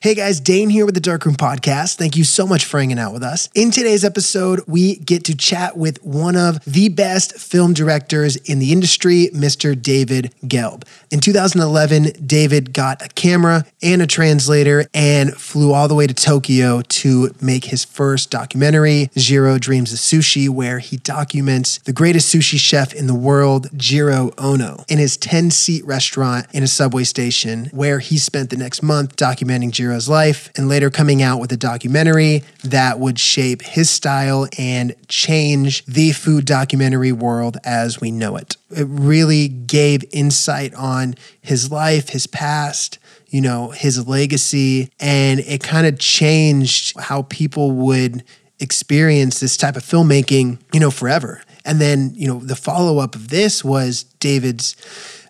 Hey guys, Dane here with the Darkroom Podcast. Thank you so much for hanging out with us. In today's episode, we get to chat with one of the best film directors in the industry, Mr. David Gelb. In 2011, David got a camera and a translator and flew all the way to Tokyo to make his first documentary, Jiro Dreams of Sushi, where he documents the greatest sushi chef in the world, Jiro Ono, in his 10 seat restaurant in a subway station, where he spent the next month documenting Jiro Jiro's life and later coming out with a documentary that would shape his style and change the food documentary world as we know it. It really gave insight on his life, his past, you know, his legacy, and it kind of changed how people would experience this type of filmmaking, you know, forever. And then, you know, the follow up of this was David's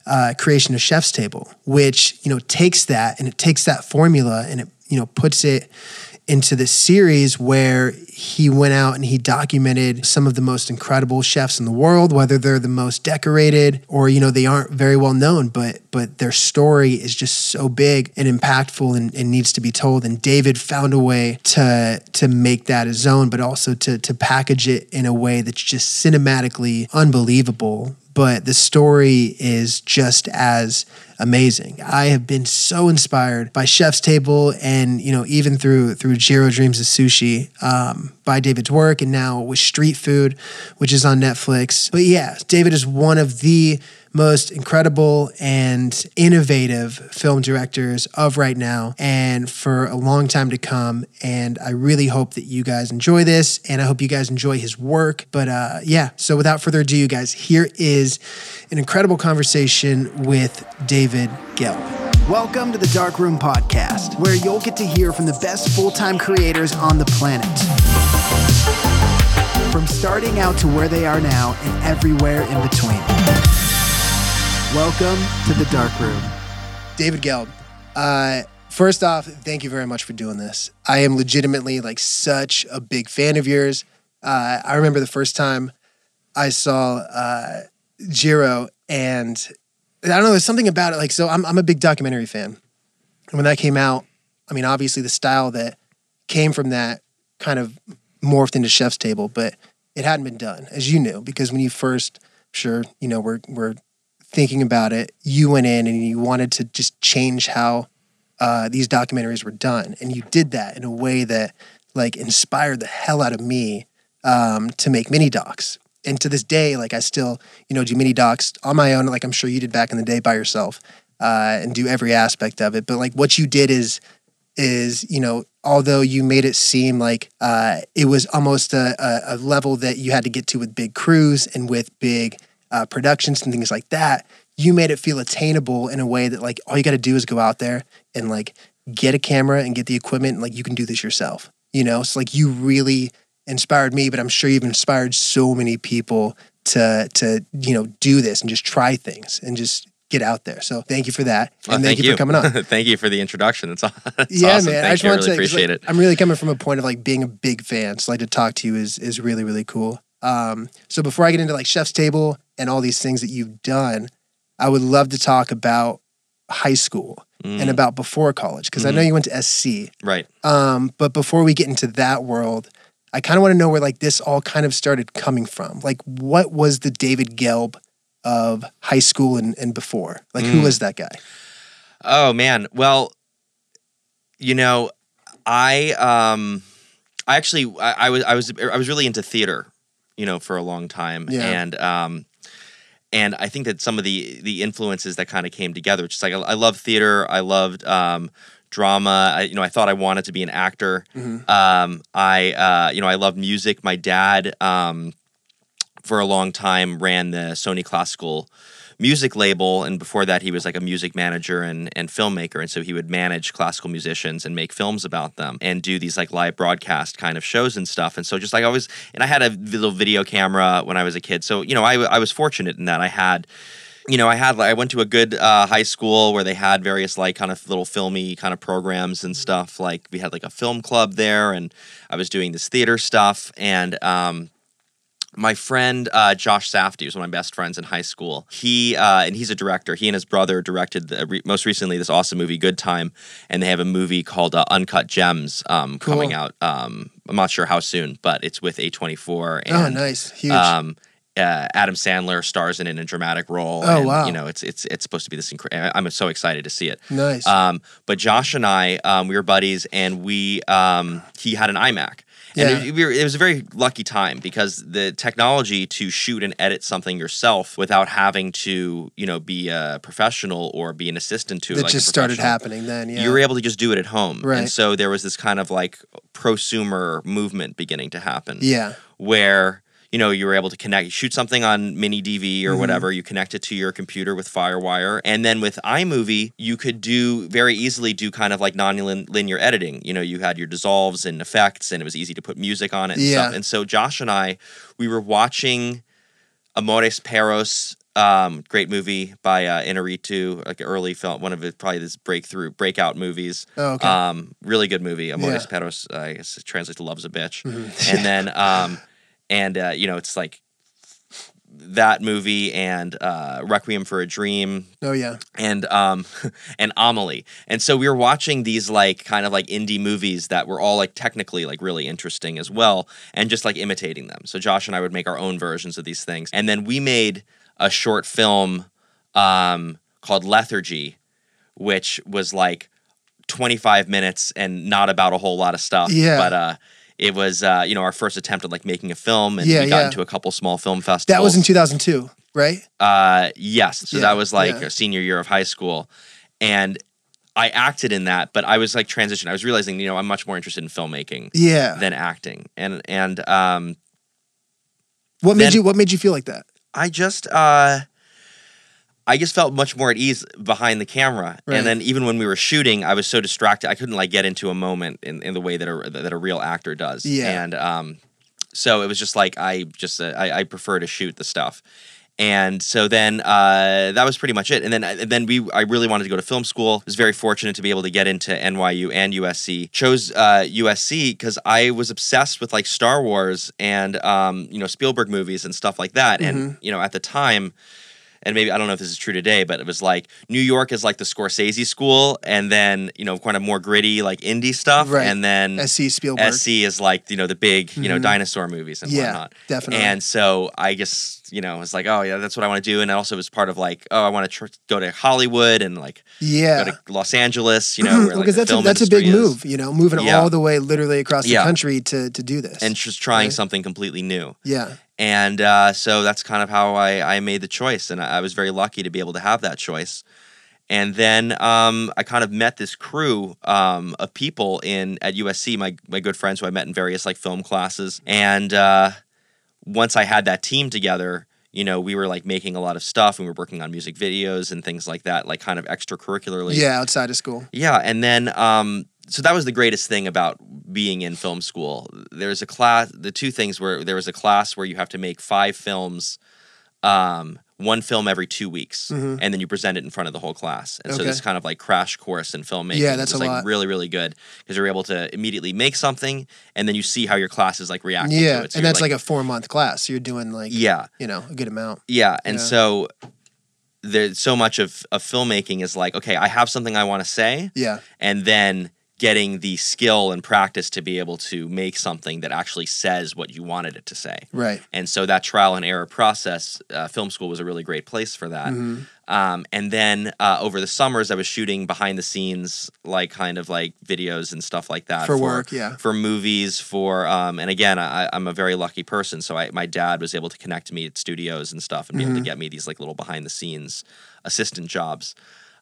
uh, creation of Chef's Table, which you know takes that and it takes that formula and it you know puts it into this series where he went out and he documented some of the most incredible chefs in the world whether they're the most decorated or you know they aren't very well known but but their story is just so big and impactful and, and needs to be told. And david found a way to to make that his own but also to to package it in a way that's just cinematically unbelievable but the story is just as amazing. I have been so inspired by Chef's Table and you know even through through Jiro Dreams of Sushi um, by David's work and now with Street Food, which is on Netflix. But yeah, David is one of the most incredible and innovative film directors of right now and for a long time to come. And I really hope that you guys enjoy this and I hope you guys enjoy his work. But uh, yeah, so without further ado, you guys, here is an incredible conversation with David Gelb. Welcome to the Dark Room Podcast, where you'll get to hear from the best full time creators on the planet. From starting out to where they are now and everywhere in between. Welcome to the dark room. David Gelb. Uh, first off, thank you very much for doing this. I am legitimately like such a big fan of yours. Uh, I remember the first time I saw uh, Jiro, and I don't know, there's something about it. Like, so I'm, I'm a big documentary fan. And when that came out, I mean, obviously the style that came from that kind of morphed into Chef's Table, but it hadn't been done, as you knew, because when you first, sure, you know, we're, we're thinking about it, you went in and you wanted to just change how uh, these documentaries were done, and you did that in a way that like inspired the hell out of me um, to make mini docs. And to this day, like I still, you know, do mini docs on my own, like I'm sure you did back in the day by yourself, uh, and do every aspect of it. But like what you did is, is you know, although you made it seem like uh, it was almost a, a, a level that you had to get to with big crews and with big uh, productions and things like that, you made it feel attainable in a way that like all you got to do is go out there and like get a camera and get the equipment and like you can do this yourself. You know, it's so, like you really inspired me, but I'm sure you've inspired so many people to to you know do this and just try things and just get out there. So thank you for that, and thank, thank, you, for coming on. thank you for the introduction. It's, it's yeah, awesome. man. Thank I just want really to appreciate like, it. I'm really coming from a point of like being a big fan, so like to talk to you is is really really cool. Um, so before I get into like Chef's Table and all these things that you've done, I would love to talk about high school mm. and about before college because mm-hmm. I know mm-hmm. you went to SC. Right. Um, but before we get into that world, I kind of want to know where like this all kind of started coming from. Like, what was the David Gelb of high school and, and before? Like, mm. who was that guy? Oh man. Well, you know, I um, I actually I, I was I was I was really into theater you know, for a long time. Yeah. And um, and I think that some of the the influences that kind of came together, just like I, I love theater, I loved um, drama. I, you know, I thought I wanted to be an actor. Mm-hmm. Um, I uh, you know, I love music. My dad um, for a long time ran the Sony Classical music label and before that he was like a music manager and, and filmmaker and so he would manage classical musicians and make films about them and do these like live broadcast kind of shows and stuff and so just like i was and i had a little video camera when i was a kid so you know i, I was fortunate in that i had you know, I had like I went to a good uh, high school where they had various like kind of little filmy kind of programs and stuff. Like we had like a film club there, and I was doing this theater stuff. And um, my friend uh, Josh Safdie was one of my best friends in high school. He uh, and he's a director. He and his brother directed the, re- most recently this awesome movie Good Time, and they have a movie called uh, Uncut Gems um, Cool. coming out. Um, I'm not sure how soon, but it's with A24. And, oh, nice, huge. Um, uh, Adam Sandler stars in it in a dramatic role. Oh, and, wow. You know, it's it's it's supposed to be this incredible. I'm so excited to see it. nice. Um, but Josh and I, um, we were buddies, and we um, he had an iMac. And Yeah. it, it was a very lucky time because the technology to shoot and edit something yourself without having to, you know, be a professional or be an assistant to that like just started happening then. Yeah. You were able to just do it at home, Right. and so there was this kind of like prosumer movement beginning to happen yeah. where you know you were able to connect shoot something on mini dv or Mhm. whatever you connect it to your computer with firewire and then with imovie you could do very easily do kind of like non-linear editing you know you had your dissolves and effects and it was easy to put music on it and Yeah. stuff and so josh and i we were watching amores perros um, great movie by uh, Inarritu, like early film, one of his probably his breakthrough, breakout movies. Oh, okay. Um, really good movie. Amores Yeah. Perros, I guess it translates to "loves a bitch." Mhm. and then um and uh, you know it's like that movie and uh requiem for a dream. Oh yeah. and um and amelie. And so we were watching these like kind of like indie movies that were all like technically like really interesting as well and just like imitating them. So josh and i would make our own versions of these things. And then we made a short film um called lethargy which was like 25 minutes and not about a whole lot of stuff. Yeah. but uh it was uh you know our first attempt at like making a film and Yeah, we got yeah. into a couple small film festivals That was in 2002, right? uh, yes. So Yeah, that was like a senior year of high school, and I acted in that. But I was like transitioning. I was realizing, you know, I'm much more interested in filmmaking Yeah. than acting, and and um, what made you What made you feel like that? I just uh, I just felt much more at ease behind the camera. Right. And then even when we were shooting, I was so distracted I couldn't like get into a moment in, in the way that a that a real actor does. Yeah. And um, so it was just like I just uh, I, I prefer to shoot the stuff. And so then uh, that was pretty much it. And then and then we I really wanted to go to film school. was very fortunate to be able to get into NYU and USC. Chose uh, USC because I was obsessed with like Star Wars and um, you know Spielberg movies and stuff like that. And you know at the time. And maybe I don't know if this is true today, but it was like New York is like the Scorsese school, and then you know kind of more gritty like indie stuff, Right. and then SC Spielberg. SC is like you know the big you know Mhm. dinosaur movies and Yeah, whatnot. definitely. And so I just you know was like, oh yeah, that's what I want to do, and also was part of like, oh, I want to tr- go to Hollywood and like yeah. go to Los Angeles, you know, like, because that's a, that's a big is, move, you know, moving Yeah. all the way literally across the Yeah. country to to do this. and just trying Right. something completely new. yeah, And uh, so that's kind of how I, I made the choice. And I, I was very lucky to be able to have that choice. And then um, I kind of met this crew um, of people in at USC, my, my good friends who I met in various like film classes. And uh, once I had that team together, you know, we were like making a lot of stuff and we were working on music videos and things like that, like kind of extracurricularly. yeah, outside of school. Yeah, and then um, so that was the greatest thing about being in film school. There's a class. The two things were there was a class where you have to make five films, um, one film every two weeks, Mhm. and then you present it in front of the whole class. And so Okay. this kind of like crash course in filmmaking. Yeah, that's was a like lot. really really good because you're able to immediately make something, and then you see how your class is like reacting Yeah, to it. So and that's like, a four month class. So you're doing like yeah. you know a good amount. Yeah, and Yeah. so there's so much of, of filmmaking is like, okay, I have something I want to say, Yeah, and then getting the skill and practice to be able to make something that actually says what you wanted it to say. right. And so that trial and error process, uh, film school was a really great place for that. Mhm. Um, and then uh, over the summers, I was shooting behind the scenes, like kind of like videos and stuff like that For work, yeah. for movies, for um, and again, I, I'm a very lucky person. So I, my dad was able to connect me at studios and stuff, and be able Mhm. to get me these like little behind the scenes assistant jobs.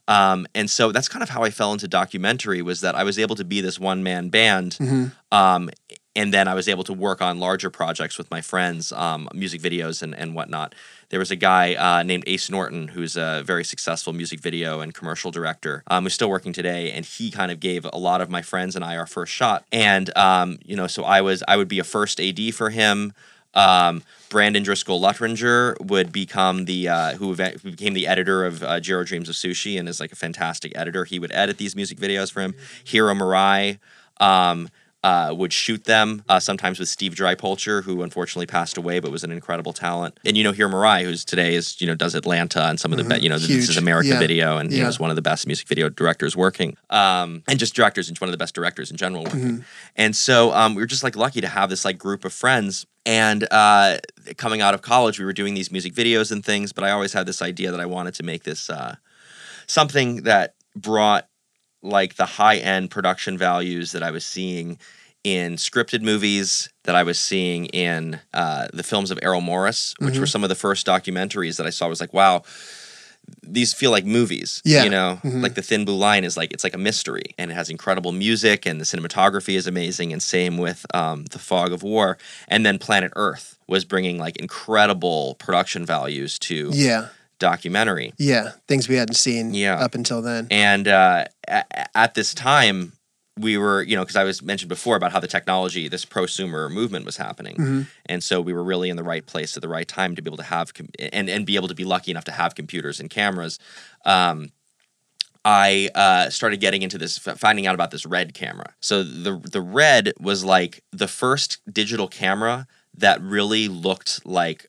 Um, and so that's kind of how I fell into documentary was that I was able to be this one man band, Mhm. um, and then I was able to work on larger projects with my friends, um, music videos and and whatnot. There was a guy uh, named Ace Norton who's a very successful music video and commercial director um, who's still working today, and he kind of gave a lot of my friends and I our first shot. And um, you know, so I was I would be a first AD for him. Um, Brandon Driscoll Luttringer would become the uh, who, who became the editor of uh, Jiro Dreams of Sushi and is like a fantastic editor. He would edit these music videos for him. Hiro Murai um, uh, would shoot them, uh, sometimes with Steve Drypolcher, who unfortunately passed away, but was an incredible talent. And you know, Hiro Murai, who's today is you know does Atlanta and some of the mm-hmm. be- you know Huge. this is America yeah. Video, and yeah. he was one of the best music video directors working, um, and just directors and one of the best directors in general working. Mm-hmm. And so um, we were just like lucky to have this like group of friends. And uh, coming out of college, we were doing these music videos and things, but I always had this idea that I wanted to make this uh, something that brought like the high end production values that I was seeing in scripted movies that I was seeing in uh, the films of Errol Morris, which mm-hmm. were some of the first documentaries that I saw. I was like, wow, these feel like movies. Yeah. You know, mm-hmm. like the Thin Blue Line is like it's like a mystery, and it has incredible music, and the cinematography is amazing, and same with um, the Fog of War, and then Planet Earth was bringing like incredible production values to yeah documentary. Yeah, things we hadn't seen yeah. up until then. And uh, at, at this time, we were, you know, because I was mentioned before about how the technology, this prosumer movement was happening, mm-hmm. and so we were really in the right place at the right time to be able to have com- and and be able to be lucky enough to have computers and cameras. Um, I uh, started getting into this, finding out about this Red camera. So the the Red was like the first digital camera that really looked like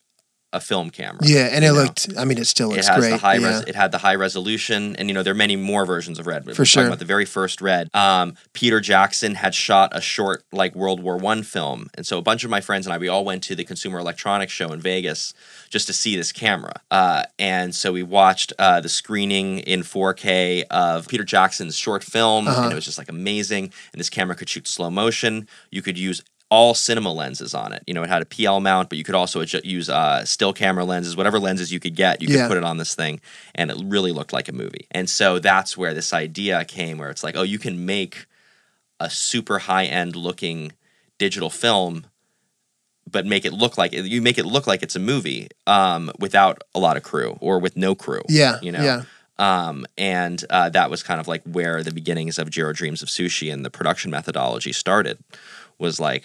a film camera. Yeah, and it know? looked. I mean, it still looks it has great. The high yeah. res, it had the high resolution, and you know there are many more versions of Red. For sure. About the very first Red, um, Peter Jackson had shot a short like World War One film, and so a bunch of my friends and I we all went to the Consumer Electronics Show in Vegas just to see this camera. Uh, and so we watched uh, the screening in 4K of Peter Jackson's short film, uh-huh. and it was just like amazing. And this camera could shoot slow motion. You could use all cinema lenses on it. You know, it had a PL mount, but you could also use uh, still camera lenses, whatever lenses you could get, you could yeah. put it on this thing, and it really looked like a movie. And so that's where this idea came, where it's like, oh, you can make a super high end looking digital film, but make it look like you make it look like it's a movie um, without a lot of crew or with no crew. Yeah, you know. Yeah. Um, and uh, that was kind of like where the beginnings of Jiro Dreams of Sushi and the production methodology started was like,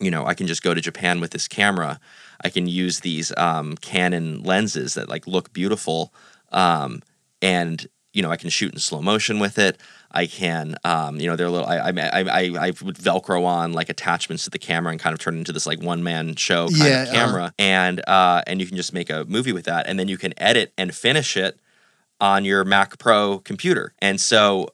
you know, I can just go to Japan with this camera. I can use these um, Canon lenses that like look beautiful, um, and you know, I can shoot in slow motion with it. I can, um, you know, they're little. I, I, I, I would Velcro on like attachments to the camera and kind of turn it into this like one man show kind yeah, of uh-huh. camera, uh, and uh, and you can just make a movie with that, and then you can edit and finish it on your Mac Pro computer. And so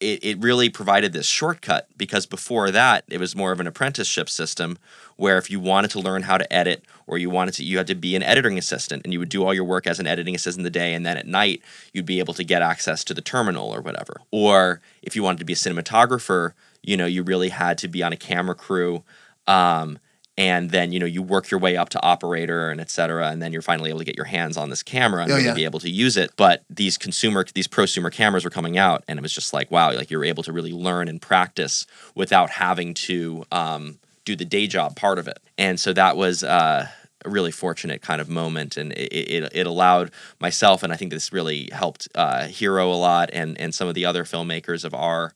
it, it really provided this shortcut because before that it was more of an apprenticeship system where if you wanted to learn how to edit or you wanted to you had to be an editing assistant and you would do all your work as an editing assistant in the day and then at night you'd be able to get access to the terminal or whatever. Or if you wanted to be a cinematographer you know you really had to be on a camera crew um, and then you know you work your way up to operator and et cetera and then you're finally able to get your hands on this camera and oh, really yeah. be able to use it but these consumer these prosumer cameras were coming out and it was just like wow like you're able to really learn and practice without having to um, do the day job part of it and so that was uh, a really fortunate kind of moment and it, it, it, allowed myself and i think this really helped uh, hiro a lot and, and some of the other filmmakers of our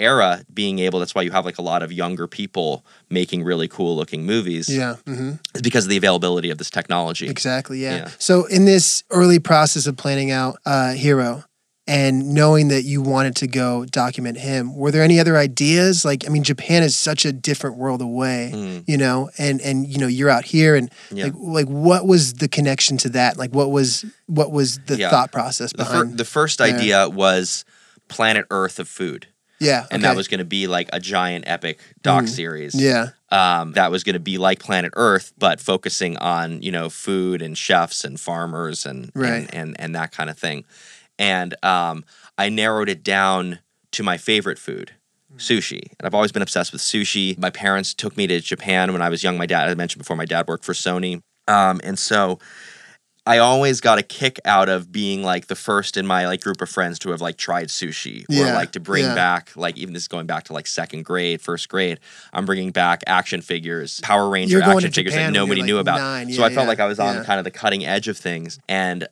era being able that's why you have like a lot of younger people making really cool looking movies yeah mm-hmm. because of the availability of this technology exactly yeah. yeah. so in this early process of planning out uh, Jiro and knowing that you wanted to go document him were there any other ideas like i mean japan is such a different world away mm. you know and and you know you're out here and yeah. like like what was the connection to that like what was what was the yeah. thought process behind the, fir- the first there? idea was planet earth of food yeah. And that was going to be like a giant epic doc mm. series. Yeah. Um, that was going to be like Planet Earth, but focusing on, you know, food and chefs and farmers and, right. and, and, and, that kind of thing. And um, I narrowed it down to my favorite food sushi. And I've always been obsessed with sushi. My parents took me to Japan when I was young. My dad, I mentioned before, my dad worked for Sony. Um, and so I always got a kick out of being like the first in my like group of friends to have like tried sushi or like to bring yeah. back like even this is going back to like second grade, first grade. I'm bringing back action figures, Power Ranger action figures that nobody like knew about. Nine, so I felt like I was on kind of the cutting edge of things, and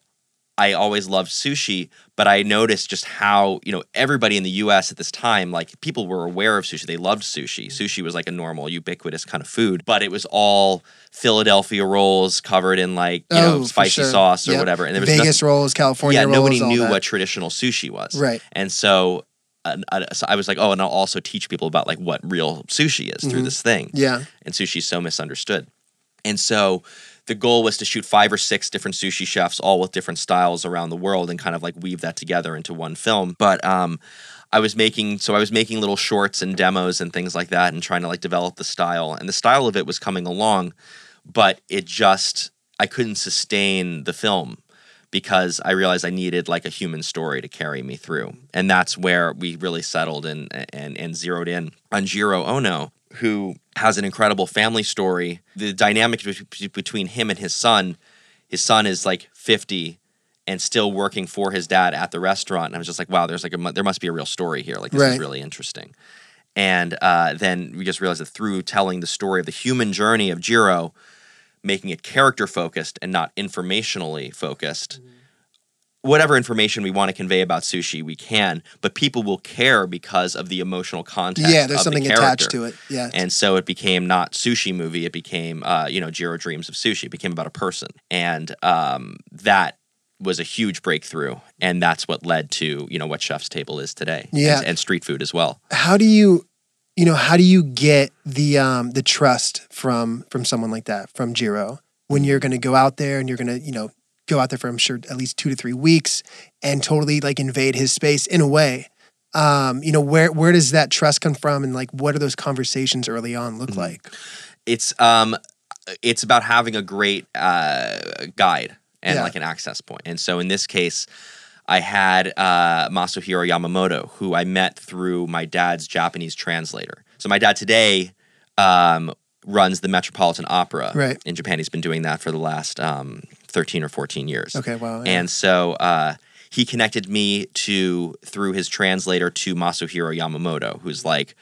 I always loved sushi, but I noticed just how, you know, everybody in the US at this time, like people were aware of sushi. They loved sushi. Mm-hmm. Sushi was like a normal, ubiquitous kind of food, but it was all Philadelphia rolls covered in like, you oh, know, spicy sure. sauce or yep. whatever. And there was Vegas nothing, rolls, California yeah, rolls. nobody knew that. what traditional sushi was. Right. And so so I was like, oh, and I'll also teach people about like what real sushi is through mm-hmm. this thing. Yeah. And sushi's so misunderstood. And so the goal was to shoot five or six different sushi chefs, all with different styles around the world, and kind of like weave that together into one film. But um, I was making so I was making little shorts and demos and things like that, and trying to like develop the style. And the style of it was coming along, but it just I couldn't sustain the film because I realized I needed like a human story to carry me through. And that's where we really settled and and and zeroed in on Jiro Ono, who has an incredible family story. The dynamic between him and his son, his son is like 50 and still working for his dad at the restaurant. And I was just like, wow, there's like a there must be a real story here. Like this right. is really interesting. And uh, then we just realized that through telling the story of the human journey of Jiro, making it character focused and not informationally focused. Mm-hmm. Whatever information we want to convey about sushi, we can, but people will care because of the emotional context. Yeah, there's something the attached to it. Yeah, and so it became not sushi movie. It became, uh, you know, Jiro Dreams of Sushi. It became about a person, and um, that was a huge breakthrough, and that's what led to you know what Chef's Table is today. Yeah, and, and street food as well. How do you you know, how do you get the um, the trust from from someone like that, from Jiro, when you're going to go out there and you're going to, you know, go out there for I'm sure at least two to three weeks and totally like invade his space in a way. Um, you know, where where does that trust come from, and like what do those conversations early on look mm-hmm. like? It's um, it's about having a great uh, guide and yeah. like an access point. point, and so in this case. I had uh, Masahiro Yamamoto, who I met through my dad's Japanese translator. So my dad today um, runs the Metropolitan Opera right. in Japan. He's been doing that for the last um, 13 or 14 years. Okay, wow. Yeah. And so uh, he connected me to, through his translator, to Masahiro Yamamoto, who's like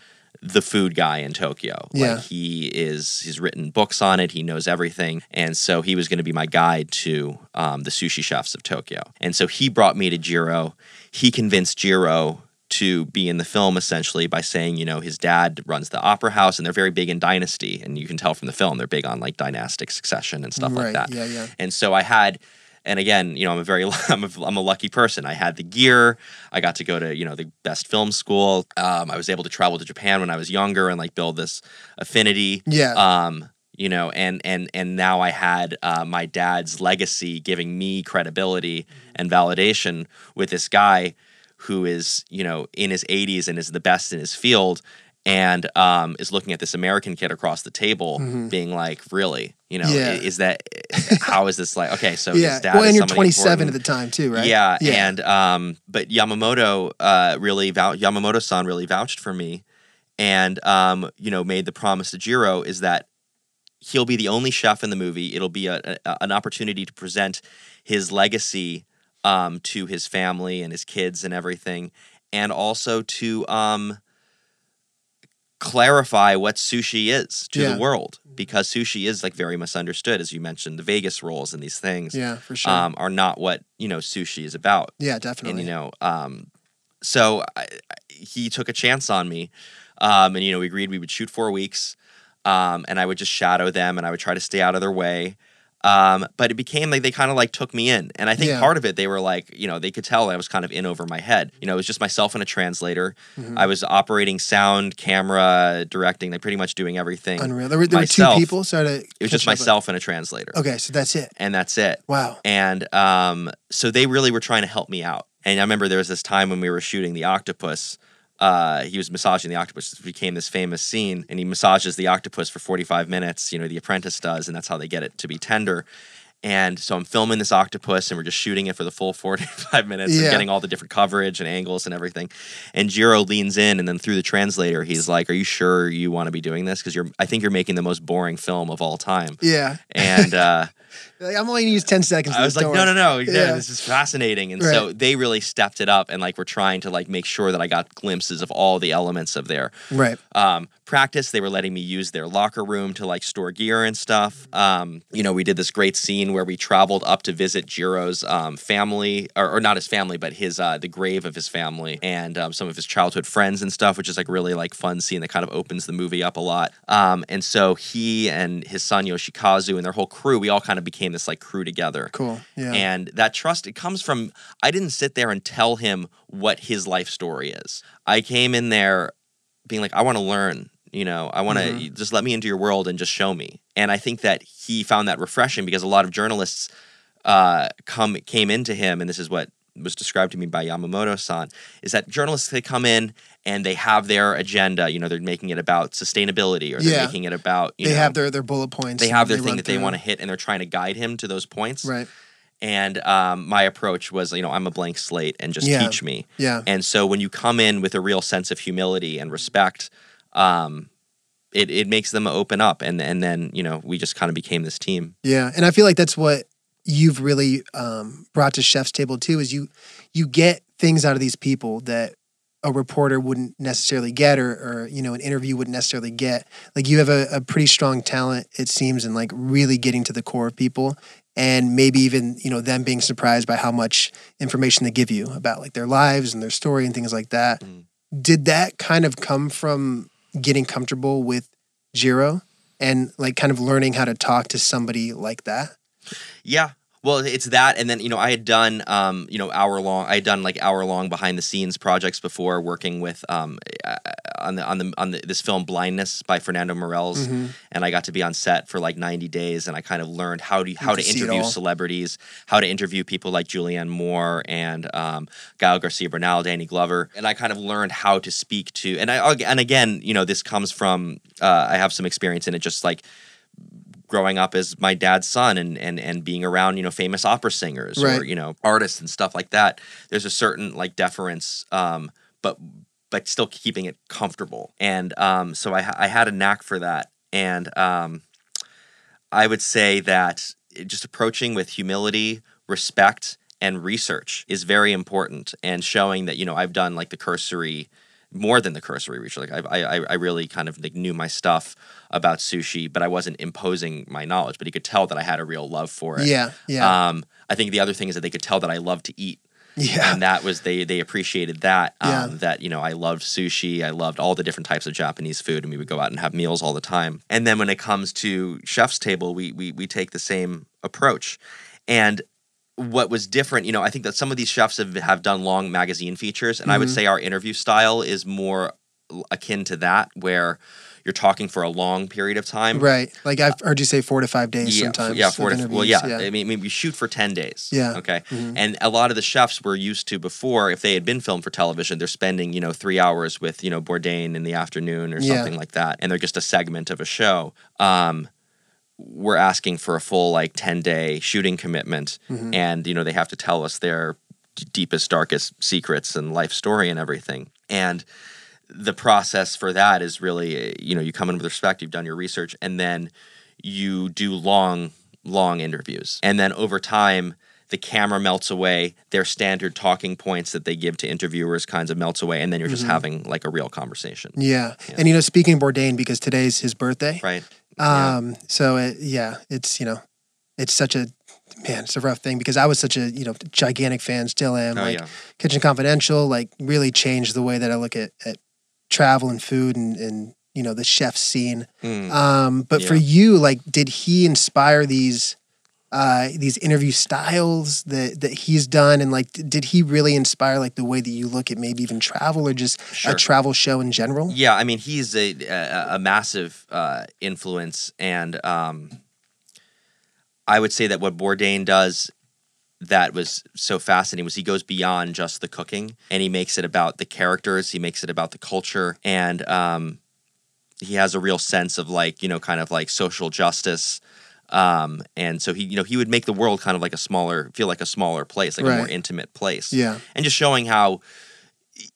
the food guy in Tokyo. Yeah. Like he is he's written books on it, he knows everything. And so he was going to be my guide to um, the sushi chefs of Tokyo. And so he brought me to Jiro. He convinced Jiro to be in the film essentially by saying, you know, his dad runs the opera house and they're very big in dynasty. And you can tell from the film, they're big on like dynastic succession and stuff right. like that. Yeah, yeah. And so I had and again, you know, I'm a very I'm a, I'm a lucky person. I had the gear. I got to go to you know the best film school. Um, I was able to travel to Japan when I was younger and like build this affinity. Yeah. Um, you know, and and and now I had uh, my dad's legacy giving me credibility and validation with this guy who is you know in his 80s and is the best in his field and um, is looking at this American kid across the table, mm-hmm. being like, "Really, you know, yeah. is that how is this like? Okay, so yeah, well, and you're 27 important. at the time too, right? Yeah, yeah. and um, but Yamamoto uh, really vou- Yamamoto-san really vouched for me, and um, you know, made the promise to Jiro is that he'll be the only chef in the movie. It'll be a, a an opportunity to present his legacy um, to his family and his kids and everything, and also to um clarify what sushi is to yeah. the world because sushi is like very misunderstood as you mentioned the vegas rolls and these things yeah for sure. um, are not what you know sushi is about. Yeah definitely. And you know um, so I, he took a chance on me um, and you know we agreed we would shoot four weeks um, and i would just shadow them and i would try to stay out of their way um, but it became like they kind of like took me in. And I think yeah. part of it, they were like, you know, they could tell I was kind of in over my head. You know, it was just myself and a translator. Mm-hmm. I was operating sound, camera, directing, like pretty much doing everything. Unreal. There were, there were two people. So it was just myself and a translator. Okay. So that's it. And that's it. Wow. And um, so they really were trying to help me out. And I remember there was this time when we were shooting The Octopus uh, he was massaging the octopus. It became this famous scene, and he massages the octopus for 45 minutes. You know, the apprentice does, and that's how they get it to be tender. And so I'm filming this octopus, and we're just shooting it for the full 45 minutes, yeah. and getting all the different coverage and angles and everything. And Jiro leans in, and then through the translator, he's like, "Are you sure you want to be doing this? Because you're, I think you're making the most boring film of all time." Yeah. And uh, like, I'm only gonna use 10 seconds. I was like, no, no, no, yeah. this is fascinating. And right. so they really stepped it up and like we're trying to like make sure that I got glimpses of all the elements of there. Right. Um, practice. They were letting me use their locker room to like store gear and stuff. Um, you know, we did this great scene where we traveled up to visit Jiro's um, family, or, or, not his family, but his uh, the grave of his family and um, some of his childhood friends and stuff, which is like really like fun scene that kind of opens the movie up a lot. Um, and so he and his son Yoshikazu and their whole crew, we all kind of became this like crew together. Cool. Yeah. And that trust, it comes from I didn't sit there and tell him what his life story is. I came in there being like, I want to learn you know, I want to mm-hmm. just let me into your world and just show me. And I think that he found that refreshing because a lot of journalists uh, come came into him, and this is what was described to me by Yamamoto-san, is that journalists they come in and they have their agenda. You know, they're making it about sustainability or they're yeah. making it about. they know, have their their bullet points. They have their they thing that through. they want to hit, and they're trying to guide him to those points. Right. And um, my approach was, you know, I'm a blank slate, and just yeah. teach me. Yeah. And so when you come in with a real sense of humility and respect um, it, it makes them open up. And and then you know we just kind of became this team. Yeah and i feel like that's what you've really um, brought to chef's table too is you you get things out of these people that a reporter wouldn't necessarily get or, or you know an interview wouldn't necessarily get. Like you have a, a pretty strong talent it seems in like really getting to the core of people and maybe even you know them being surprised by how much information they give you about like their lives and their story and things like that. Mm. did that kind of come from getting comfortable with Jiro and like kind of learning how to talk to somebody like that? Yeah. Well, it's that, and then you know I had done um, you know hour long. I had done like hour long behind the scenes projects before, working with um, on the on the on the, this film Blindness by Fernando Meirelles, mm-hmm. and I got to be on set for like ninety days, and I kind of learned how to how to, to interview celebrities, how to interview people like Julianne Moore and um, Gael Garcia Bernal, Danny Glover, and I kind of learned how to speak to. And I and again, you know, this comes from uh, I have some experience in it, just like growing up as my dad's son and and and being around you know famous opera singers right. or you know artists and stuff like that there's a certain like deference um but but still keeping it comfortable and um so i i had a knack for that and um i would say that just approaching with humility respect and research is very important and showing that you know i've done like the cursory more than the cursory reach. Like I, I, I really kind of like knew my stuff about sushi, but I wasn't imposing my knowledge. But he could tell that I had a real love for it. Yeah, yeah. Um, I think the other thing is that they could tell that I love to eat. Yeah, and that was they they appreciated that. Um, yeah. That you know I loved sushi. I loved all the different types of Japanese food, and we would go out and have meals all the time. And then when it comes to chef's table, we we we take the same approach. And what was different, you know, I think that some of these chefs have, have done long magazine features, and mm-hmm. I would mm-hmm. say our interview style is more akin to that, where you're talking for a long period of time. Right. Like I've heard you say four to five days yeah, sometimes. Yeah, four to well, yeah. yeah. I, mean, I mean, we shoot for ten days. Yeah. Okay. Mm-hmm. And a lot of the chefs were used to before, if they had been filmed for television, they're spending you know three hours with you know Bourdain in the afternoon or something yeah. like that, and they're just a segment of a show. Um, we're asking for a full like 10 day shooting commitment mm-hmm. and you know they have to tell us their deepest darkest secrets and life story and everything and the process for that is really you know you come in with respect you've done your research and then you do long long interviews and then over time the camera melts away their standard talking points that they give to interviewers kinds of melts away and then you're just mm-hmm. having like a real conversation yeah. yeah. and you know speaking bourdain because today's his birthday right um, yeah. so it, yeah, it's you know, it's such a man, it's a rough thing because I was such a you know gigantic fan, still am. Oh, like yeah. Kitchen Confidential, like really changed the way that I look at at travel and food and and you know the chef scene. Mm. Um, but yeah. for you, like, did he inspire these? Uh, these interview styles that that he's done and like did he really inspire like the way that you look at maybe even travel or just sure. a travel show in general yeah i mean he's a a, a massive uh, influence and um, i would say that what bourdain does that was so fascinating was he goes beyond just the cooking and he makes it about the characters he makes it about the culture and um, he has a real sense of like you know kind of like social justice um, and so he, you know, he would make the world kind of like a smaller, feel like a smaller place, like right. a more intimate place. Yeah. And just showing how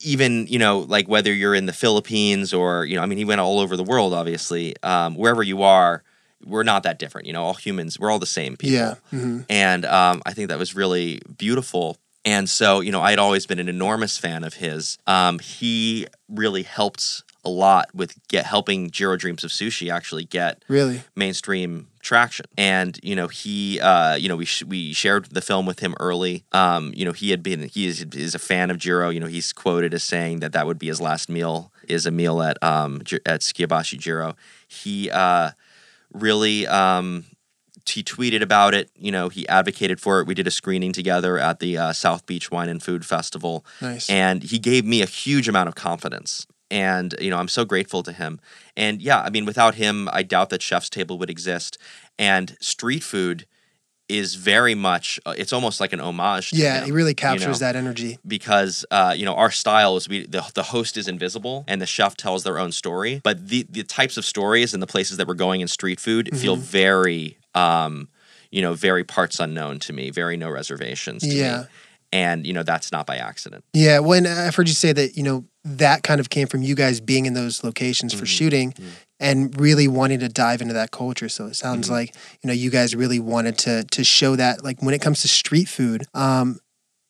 even, you know, like whether you're in the Philippines or, you know, I mean, he went all over the world, obviously, um, wherever you are, we're not that different. You know, all humans, we're all the same people. Yeah. Mm-hmm. And um, I think that was really beautiful. And so, you know, I had always been an enormous fan of his. Um, he really helped a lot with get helping Jiro Dreams of Sushi actually get really mainstream traction. And you know he uh, you know we sh- we shared the film with him early. Um, you know he had been he is, is a fan of Jiro. You know he's quoted as saying that that would be his last meal is a meal at um at Sukiyabashi Jiro. He uh, really um, he tweeted about it. You know, he advocated for it. We did a screening together at the uh, South Beach Wine and Food Festival. Nice. And he gave me a huge amount of confidence. And, you know, I'm so grateful to him. And yeah, I mean, without him, I doubt that Chef's Table would exist. And street food is very much uh, it's almost like an homage yeah him, he really captures you know? that energy because uh, you know our style is we the, the host is invisible and the chef tells their own story but the the types of stories and the places that we're going in street food mm-hmm. feel very um, you know very parts unknown to me very no reservations to yeah. me and you know that's not by accident yeah when i've heard you say that you know that kind of came from you guys being in those locations for mm-hmm. shooting mm-hmm and really wanting to dive into that culture. So it sounds mm-hmm. like you know you guys really wanted to to show that. Like when it comes to street food, um,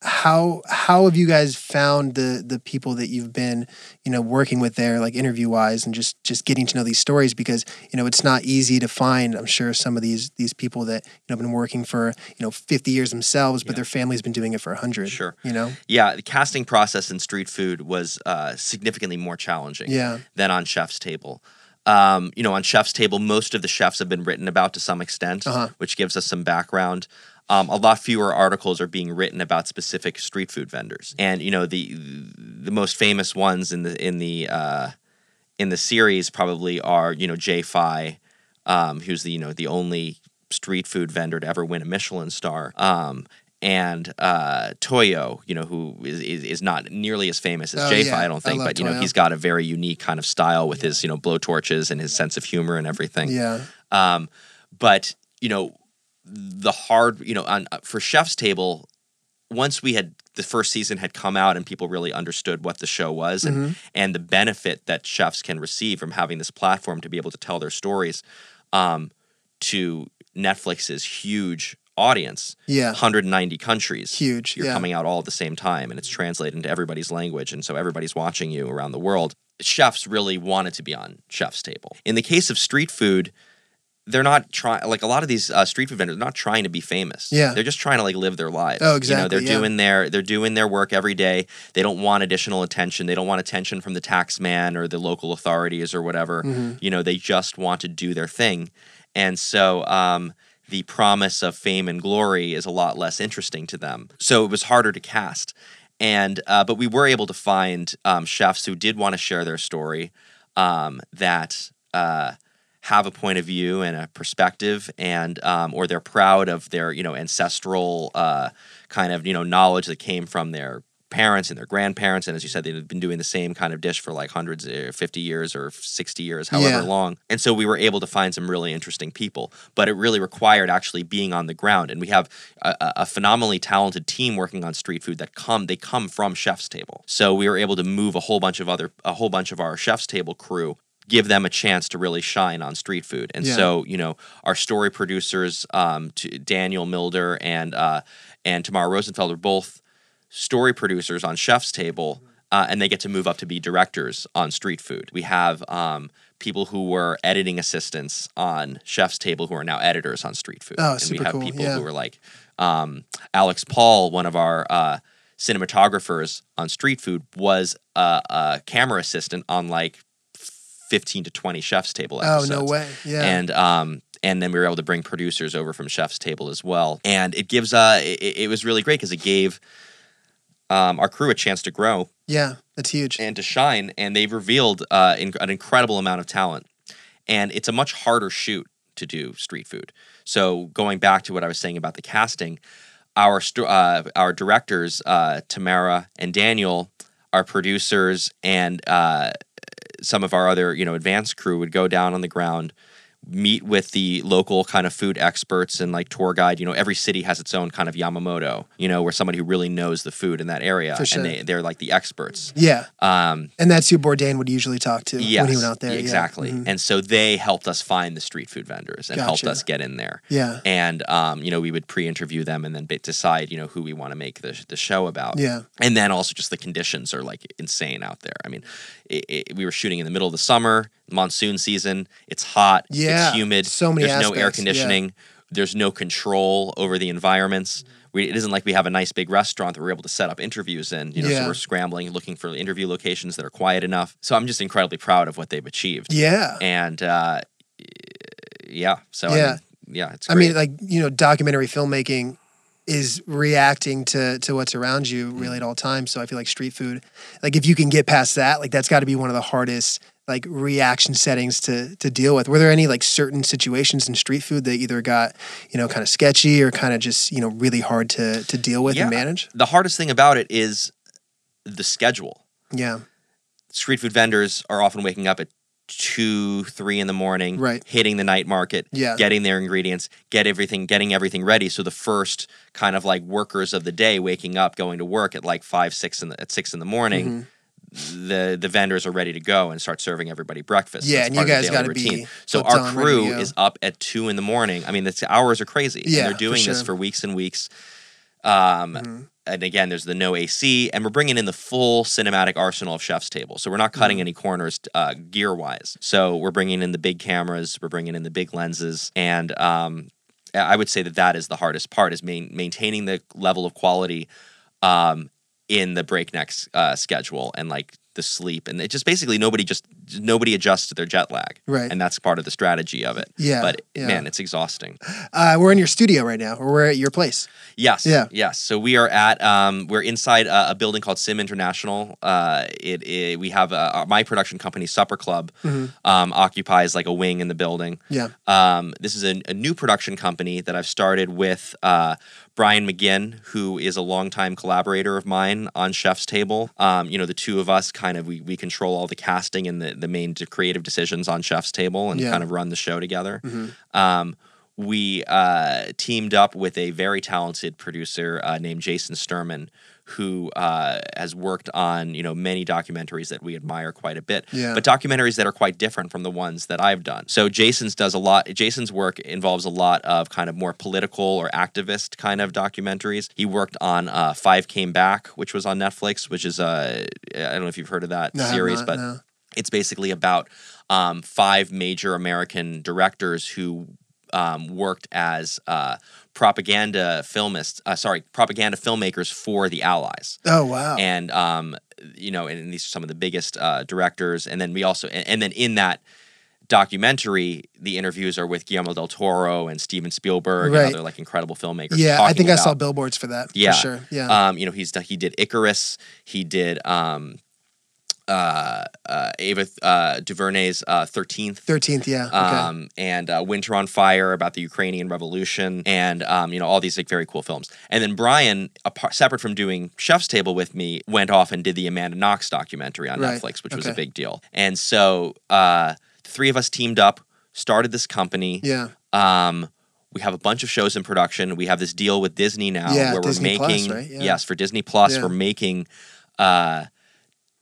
how how have you guys found the the people that you've been you know working with there, like interview wise, and just just getting to know these stories because you know it's not easy to find. I'm sure some of these these people that you know have been working for you know 50 years themselves, but yeah. their family's been doing it for 100. Sure, you know. Yeah, the casting process in street food was uh, significantly more challenging. Yeah. than on Chef's Table. Um, you know, on Chef's Table, most of the chefs have been written about to some extent, uh-huh. which gives us some background. Um, a lot fewer articles are being written about specific street food vendors, and you know the the most famous ones in the in the uh, in the series probably are you know Jay Fai, um, who's the you know the only street food vendor to ever win a Michelin star. Um, and uh, Toyo, you know, who is, is, is not nearly as famous as oh, Jay yeah. I don't think, I but you know, Toyo. he's got a very unique kind of style with yeah. his you know blow torches and his sense of humor and everything. Yeah. Um, but you know, the hard, you know, on uh, for Chef's Table, once we had the first season had come out and people really understood what the show was and mm-hmm. and the benefit that chefs can receive from having this platform to be able to tell their stories, um, to Netflix's huge audience. Yeah. 190 countries. Huge. You're yeah. coming out all at the same time and it's translated into everybody's language. And so everybody's watching you around the world. Chefs really wanted to be on Chef's Table. In the case of street food, they're not trying like a lot of these uh, street food vendors are not trying to be famous. Yeah, they're just trying to like live their lives. Oh, exactly. You know, they're yeah. doing their they're doing their work every day. They don't want additional attention. They don't want attention from the tax man or the local authorities or whatever. Mm-hmm. You know, they just want to do their thing. And so, um, the promise of fame and glory is a lot less interesting to them. So it was harder to cast. And uh, but we were able to find um, chefs who did want to share their story um, that uh, have a point of view and a perspective, and um, or they're proud of their you know ancestral uh, kind of you know knowledge that came from their parents and their grandparents. And as you said, they've been doing the same kind of dish for like hundreds, or uh, 50 years or 60 years, however yeah. long. And so we were able to find some really interesting people. But it really required actually being on the ground. And we have a, a phenomenally talented team working on street food that come, they come from Chef's Table. So we were able to move a whole bunch of other, a whole bunch of our Chef's Table crew give them a chance to really shine on street food. And yeah. so, you know, our story producers, um, Daniel Milder and uh, and Tamara Rosenfeld are both story producers on Chef's Table, uh, and they get to move up to be directors on Street Food. We have um, people who were editing assistants on Chef's Table who are now editors on Street Food. Oh, and super we have cool. people yeah. who are like um, Alex Paul, one of our uh, cinematographers on Street Food, was a, a, camera assistant on like 15 to 20 Chef's Table episodes. Oh, no way. Yeah. And um, and then we were able to bring producers over from Chef's Table as well. And it gives uh, it, it was really great because it gave um, our crew a chance to grow. Yeah, that's huge. And to shine. And they've revealed uh, in, an incredible amount of talent. And it's a much harder shoot to do street food. So going back to what I was saying about the casting, our uh, our directors, uh, Tamara and Daniel, our producers, and uh, some of our other you know advanced crew would go down on the ground meet with the local kind of food experts and like tour guide. You know, every city has its own kind of Yamamoto, you know, where somebody who really knows the food in that area. For sure. And they, they're like the experts. Yeah. Um, And that's who Bourdain would usually talk to yes, when he went out there. yeah. Exactly. Mhm. And so they helped us find the street food vendors and helped us get in there. Yeah. And, um, you know, we would pre interview them and then decide, you know, who we want to make the, the show about. Yeah. And then also just the conditions are like insane out there. I mean, it, it, we were shooting in the middle of the summer, monsoon season. It's hot. Yeah, It's humid. so many There's no air aspects, yeah. conditioning. There's no control over the environments. We, it isn't like we have a nice big restaurant that we're able to set up interviews in. You know, Yeah. so we're scrambling, looking for interview locations that are quiet enough. So I'm just incredibly proud of what they've achieved. Yeah. And uh, yeah, so Yeah. I mean, yeah, it's. I mean, like, you know, documentary filmmaking is reacting to to what's around you really at all times. So I feel like street food, like if you can get past that, like that's got to be one of the hardest like reaction settings to to deal with. Were there any like certain situations in street food that either got, you know, kind of sketchy or kind of just, you know, really hard to to deal with and manage? the hardest thing about it is the schedule. Yeah. street food vendors are often waking up at two, three in the morning, Right. hitting the night market, Yeah. getting their ingredients, get everything, getting everything ready. So the first kind of like workers of the day waking up, going to work at like five, six in the, at six in the morning. Mm-hmm. The the vendors are ready to go and start serving everybody breakfast. Yeah, That's and you part of the guys gotta be routine. So our to crew is up at two in the morning. I mean, the hours are crazy. Yeah, and they're for doing this for weeks and weeks. Um, Mm-hmm. and again, there's the no AC, and we're bringing in the full cinematic arsenal of Chef's Table. So we're not cutting Mm-hmm. any corners uh, gear wise. So we're bringing in the big cameras, we're bringing in the big lenses, and um, I would say that that is the hardest part is main, maintaining the level of quality um, in the breakneck uh, schedule and like the sleep and it just basically nobody just nobody adjusts to their jet lag Right. and that's part of the strategy of it Yeah, but yeah. man it's exhausting Uh, we're in your studio right now, or we're at your place. Yes. Yeah. Yes. So we are at um, we're inside a, a building called Sim International. Uh, it, it we have uh my production company Supper Club um, occupies like a wing in the building. Yeah. Um, this is a, a new production company that I've started with uh, Brian McGinn, who is a longtime collaborator of mine on Chef's Table. Um, you know, the two of us kind of we, we control all the casting and the, the main creative decisions on Chef's Table and Yeah. kind of run the show together. Um, we uh, teamed up with a very talented producer uh, named Jason Sterman, who uh, has worked on you know many documentaries that we admire quite a bit, Yeah. but documentaries that are quite different from the ones that I've done. So Jason's does a lot. Jason's work involves a lot of kind of more political or activist kind of documentaries. He worked on uh, Five Came Back, which was on Netflix, which is uh, I don't know if you've heard of that No, series, not, but no. it's basically about um, five major American directors who um, worked as uh, propaganda filmists, uh, sorry, propaganda filmmakers for the Allies. Oh wow. And, um, you know, and, these are some of the biggest uh, directors. And then we also, and, and then in that documentary, the interviews are with Guillermo del Toro and Steven Spielberg Right. and other like incredible filmmakers. yeah, I think I saw billboards for that. yeah, For sure. Yeah. Um, you know, he's he did Icarus. He did um, uh, uh, Ava uh, DuVernay's uh, Thirteenth. Thirteenth. Yeah. Okay. Um, and uh, Winter on Fire about the Ukrainian Revolution, and um, you know all these like very cool films. And then Brian, apart, separate from doing Chef's Table with me, went off and did the Amanda Knox documentary on Right. Netflix, which was a big deal. And so uh, the three of us teamed up, started this company. yeah. Um, we have a bunch of shows in production. We have this deal with Disney now Yeah, where Disney we're Plus, making right? Yeah. yes for Disney Plus. Yeah. We're making uh,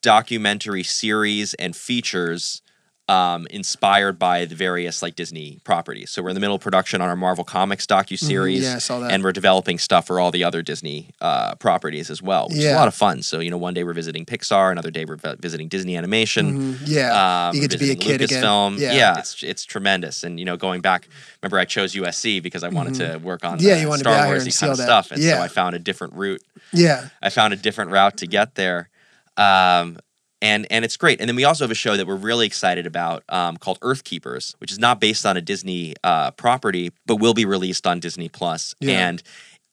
documentary series and features um, inspired by the various like Disney properties. So we're in the middle of production on our Marvel Comics docu series, Mm-hmm. Yeah, I saw that. and we're developing stuff for all the other Disney uh, properties as well, which is a lot of fun. So you know, one day we're visiting Pixar, another day we're visiting Disney Animation. Mhm. Yeah. Um, you get to be a kid again. Lucasfilm. Yeah. Yeah. it's it's tremendous. And you know, going back, remember I chose USC because I wanted to work on Mm-hmm. Yeah, you be Star Wars and kind of that. stuff, and Yeah. so I found a different route. Yeah. I found a different route to get there. Um, and and it's great. And then we also have a show that we're really excited about um, called Earth Keepers, which is not based on a Disney uh, property, but will be released on Disney Plus. Yeah. And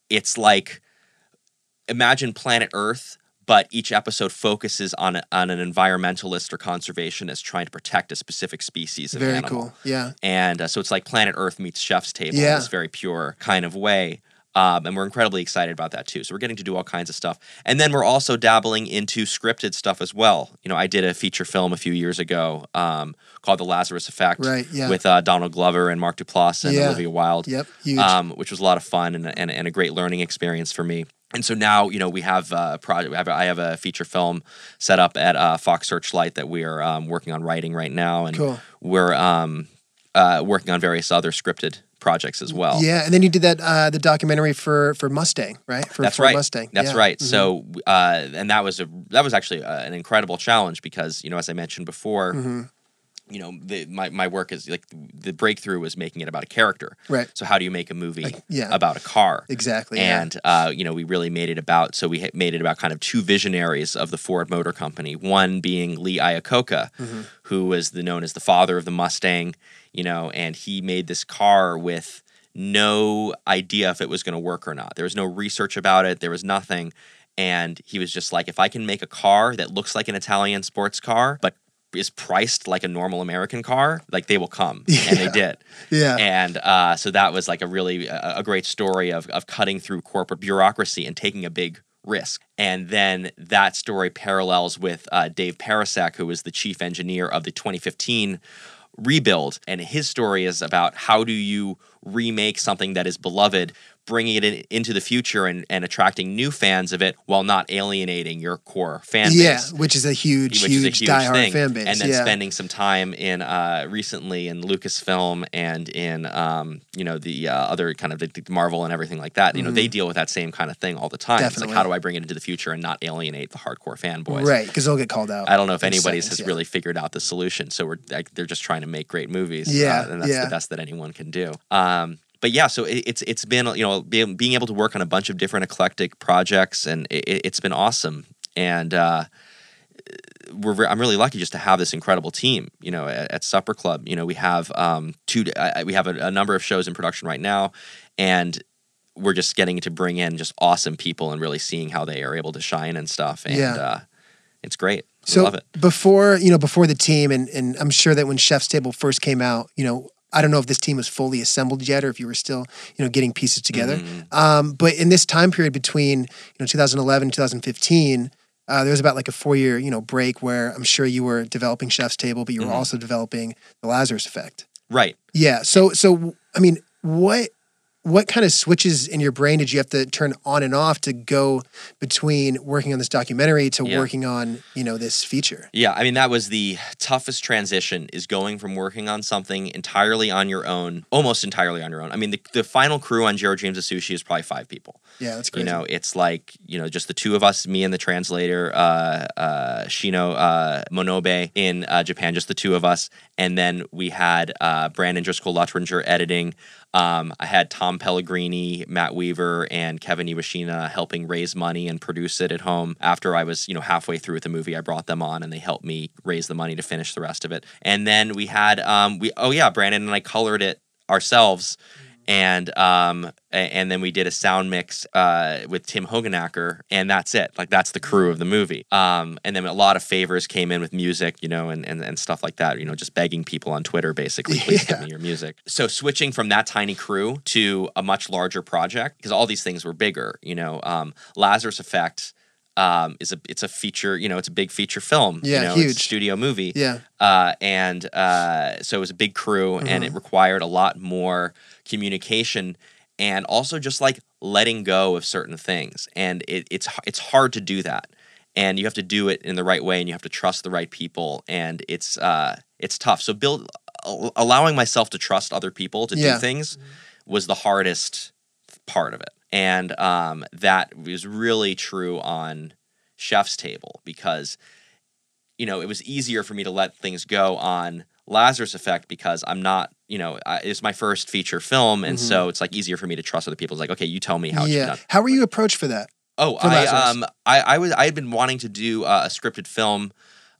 it's like imagine Planet Earth, but each episode focuses on a, on an environmentalist or conservationist trying to protect a specific species of Very animal. cool. Yeah. And uh, so it's like Planet Earth meets Chef's Table Yeah. in this very pure kind of way. Um, and we're incredibly excited about that too. So we're getting to do all kinds of stuff. And then we're also dabbling into scripted stuff as well. You know, I did a feature film a few years ago um, called The Lazarus Effect right, yeah. with uh, Donald Glover and Mark Duplass and Yeah. Olivia Wilde, Yep, huge. um, which was a lot of fun and, and, and a great learning experience for me. And so now, you know, we have a project. I have, I have a feature film set up at uh, Fox Searchlight that we are um, working on writing right now, and Cool. we're um, uh, working on various other scripted projects as well. Yeah, and then you did that uh, the documentary for for Mustang, right? For That's Ford right. Mustang. That's Yeah. Mm-hmm. right. So, uh, and that was a that was actually uh, an incredible challenge because you know, as I mentioned before, Mm-hmm. you know, the, my my work is like the breakthrough was making it about a character. Right. So, how do you make a movie yeah. about a car? Exactly. yeah. And uh, you know, we really made it about. So we made it about kind of two visionaries of the Ford Motor Company. One being Lee Iacocca, Mm-hmm. who was the known as the father of the Mustang. You know, and he made this car with no idea if it was going to work or not. There was no research about it. There was nothing. And he was just like, if I can make a car that looks like an Italian sports car, but is priced like a normal American car, like they will come, and they did. yeah. And uh, so that was like a really a, a great story of of cutting through corporate bureaucracy and taking a big risk. And then that story parallels with uh, Dave Pericak, who was the chief engineer of the 2015 rebuild, and his story is about how do you remake something that is beloved. Bringing it in, into the future and, and attracting new fans of it while not alienating your core fan base yeah, which is a huge, which huge, is a huge diehard thing. fan base. And then yeah. spending some time in uh, recently in Lucasfilm and in um, you know the uh, other kind of the, the Marvel and everything like that. You know they deal with that same kind of thing all the time. It's Mm-hmm. Definitely. like how do I bring it into the future and not alienate the hardcore fanboys? right, because they'll get called out. I don't know if in anybody's has yeah. really figured out the solution. So we're like, they're just trying to make great movies. Yeah, uh, and that's yeah. the best that anyone can do. Um, but yeah, so it, it's it's been you know being, being able to work on a bunch of different eclectic projects, and it, it's been awesome. And uh, we're I'm really lucky just to have this incredible team. You know, at, at Supper Club, you know, we have um, two uh, we have a, a number of shows in production right now, and we're just getting to bring in just awesome people and really seeing how they are able to shine and stuff. And Yeah. uh, it's great. So love it. before you know, before the team, and and I'm sure that when Chef's Table first came out, you know, I don't know if this team was fully assembled yet, or if you were still you know getting pieces together. Mm-hmm. Um, but in this time period between you know 2011 2015. Uh, there was about like a four year, you know, break where I'm sure you were developing Chef's Table, but you were Mm-hmm. also developing the Lazarus Effect. Right. Yeah. So so I mean, what what kind of switches in your brain did you have to turn on and off to go between working on this documentary to Yeah. working on you know this feature? Yeah, I mean that was the toughest transition is going from working on something entirely on your own, almost entirely on your own. I mean the, the final crew on Jiro Dreams of Sushi is probably five people. Yeah, that's You know, it's like, you know, just the two of us, me and the translator, uh, uh, Shino uh, Monobe in uh, Japan, just the two of us. And then we had uh, Brandon Driscoll Luttringer editing. Um, I had Tom Pellegrini, Matt Weaver, and Kevin Iwashina helping raise money and produce it at home. After I was, you know, halfway through with the movie, I brought them on and they helped me raise the money to finish the rest of it. And then we had, um, we oh yeah, Brandon and I colored it ourselves and um and then we did a sound mix uh with Tim Hogenacker and that's it. Like that's the crew of the movie. Um and then a lot of favors came in with music you know and and, and stuff like that you know just begging people on Twitter basically please give me your music. So switching from that tiny crew to a much larger project because all these things were bigger you know um Lazarus Effect um, is a it's a feature you know it's a big feature film Yeah, you know, huge. studio movie. Yeah. uh, and uh, so it was a big crew and it required a lot more communication and also just like letting go of certain things. And it, it's it's hard to do that. And you have to do it in the right way and you have to trust the right people. And it's uh, it's tough. So build allowing myself to trust other people to Yeah. do things was the hardest part of it. And um, that was really true on chef's table because you know, it was easier for me to let things go on Lazarus Effect because I'm not, you know, I, it's my first feature film, and so it's like easier for me to trust other people. It's like, okay, you tell me how Mm-hmm. yeah. done. How were you approached for that? Oh, For I um, I, I was I had been wanting to do uh, a scripted film.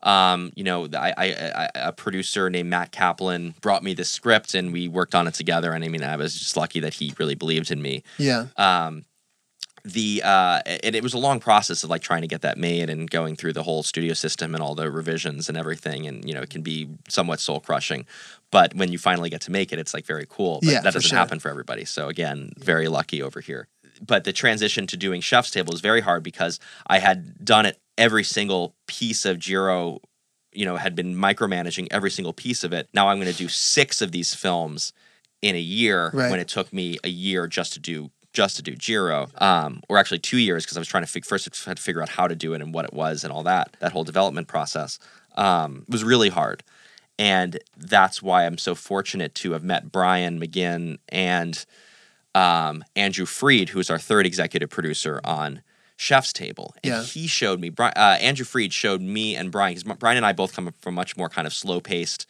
Um, you know, I, I, I a producer named Matt Kaplan brought me this script, and we worked on it together. And I mean, I was just lucky that he really believed in me Yeah. um, the uh, and it was a long process of like trying to get that made and going through the whole studio system and all the revisions and everything and you know it can be somewhat soul crushing but when you finally get to make it it's like very cool but Yeah, that doesn't sure. happen for everybody so again very lucky over here but the transition to doing chef's table is very hard because I had done it every single piece of Jiro, you know, had been micromanaging every single piece of it. Now I'm going to do six of these films in a year Right. when it took me a year just to do just to do Jiro, um, or actually two years because I was trying to fig- first I had to figure out how to do it and what it was and all that. That whole development process um, was really hard, and that's why I'm so fortunate to have met Brian McGinn and um, Andrew Fried, who is our third executive producer on Chef's Table. And Yeah. he showed me, uh, Andrew Fried showed me and Brian, because Brian and I both come from much more kind of slow paced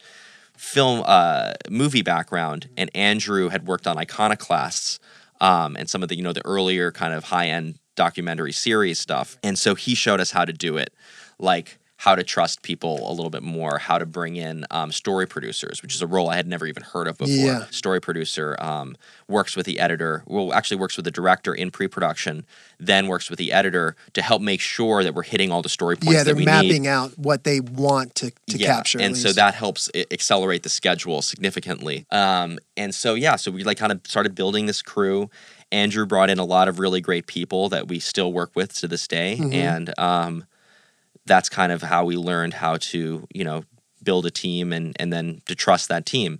film, uh, movie background. And Andrew had worked on Iconoclasts um, and some of the, you know, the earlier kind of high end documentary series stuff. And so he showed us how to do it, like, how to trust people a little bit more, how to bring in um, story producers, which is a role I had never even heard of before Yeah. story producer um, works with the editor well actually works with the director in pre-production then works with the editor to help make sure that we're hitting all the story points yeah, they're that we mapping need out what they want to, to capture. and so that helps accelerate the schedule significantly um, and so yeah so we like kind of started building this crew andrew brought in a lot of really great people that we still work with to this day Mhm. and um, that's kind of how we learned how to you know build a team and and then to trust that team.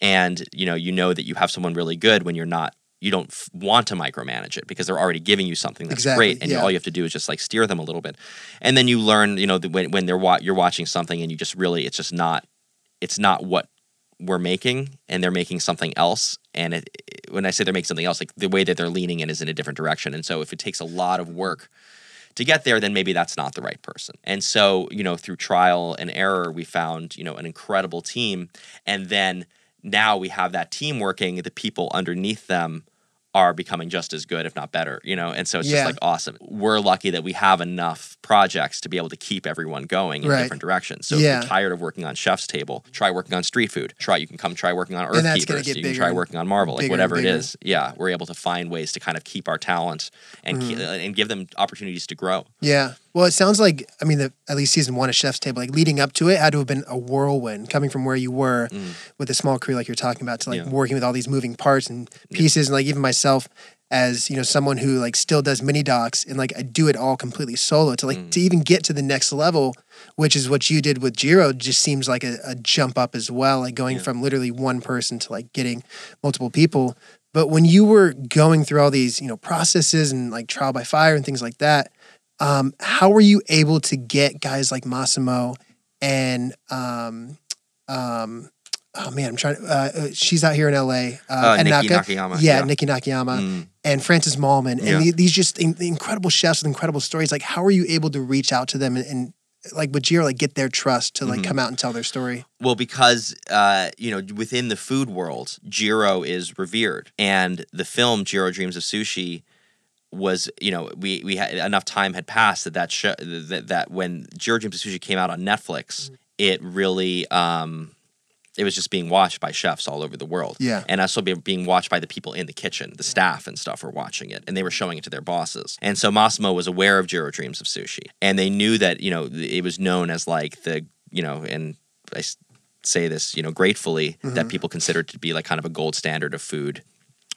And you know you know that you have someone really good when you're not you don't f- want to micromanage it because they're already giving you something that's Exactly, great and yeah. all you have to do is just like steer them a little bit. And then you learn you know when, when they're wa- you're watching something and you just really it's just not it's not what we're making and they're making something else. And it- when i say they're making something else like the way that they're leaning in is in a different direction. And so if it takes a lot of work to get there then maybe that's not the right person. And so you know through trial and error we found you know an incredible team. And then now we have that team working the people underneath them are becoming just as good if not better you know and so it's Yeah. just like awesome we're lucky that we have enough projects to be able to keep everyone going in Right. different directions so Yeah. if you're tired of working on chef's table try working on street food try you can come try working on earth And that's keepers get you can try working on marvel like whatever it is. yeah we're able to find ways to kind of keep our talent and Mm-hmm. ke- and give them opportunities to grow Yeah. Well, it sounds like I mean, the, at least season one of Chef's Table, like leading up to it, had to have been a whirlwind coming from where you were with a small crew, like you're talking about, to like Mm. Yeah. working with all these moving parts and pieces, and like even myself as you know someone who like still does mini docs and like I do it all completely solo to like Mm. to even get to the next level, which is what you did with Jiro, just seems like a, a jump up as well, like going Yeah. from literally one person to like getting multiple people. But when you were going through all these, you know, processes and like trial by fire and things like that, um, how were you able to get guys like Massimo and um, um, oh man, I'm trying. to Uh, uh, she's out here in L.A. Uh, Uh, Nikki Anaka. Nakayama, Yeah, yeah. Nikki Nakayama Mm. and Francis Mallmann, and Yeah. the- these just in, incredible chefs with incredible stories. Like, how are you able to reach out to them and, and like with Jiro, like get their trust to like Mhm. come out and tell their story? Well, because uh, you know, within the food world, Jiro is revered, and the film Jiro Dreams of Sushi was, you know, we we had enough time had passed that that show that that when Jiro Dreams of Sushi came out on Netflix, it really um, it was just being watched by chefs all over the world. Yeah. and also be, being watched by the people in the kitchen, the staff and stuff were watching it, and they were showing it to their bosses. And so Massimo was aware of Jiro Dreams of Sushi, and they knew that you know it was known as like the you know, and I say this you know gratefully that people consider it to be like kind of a gold standard of food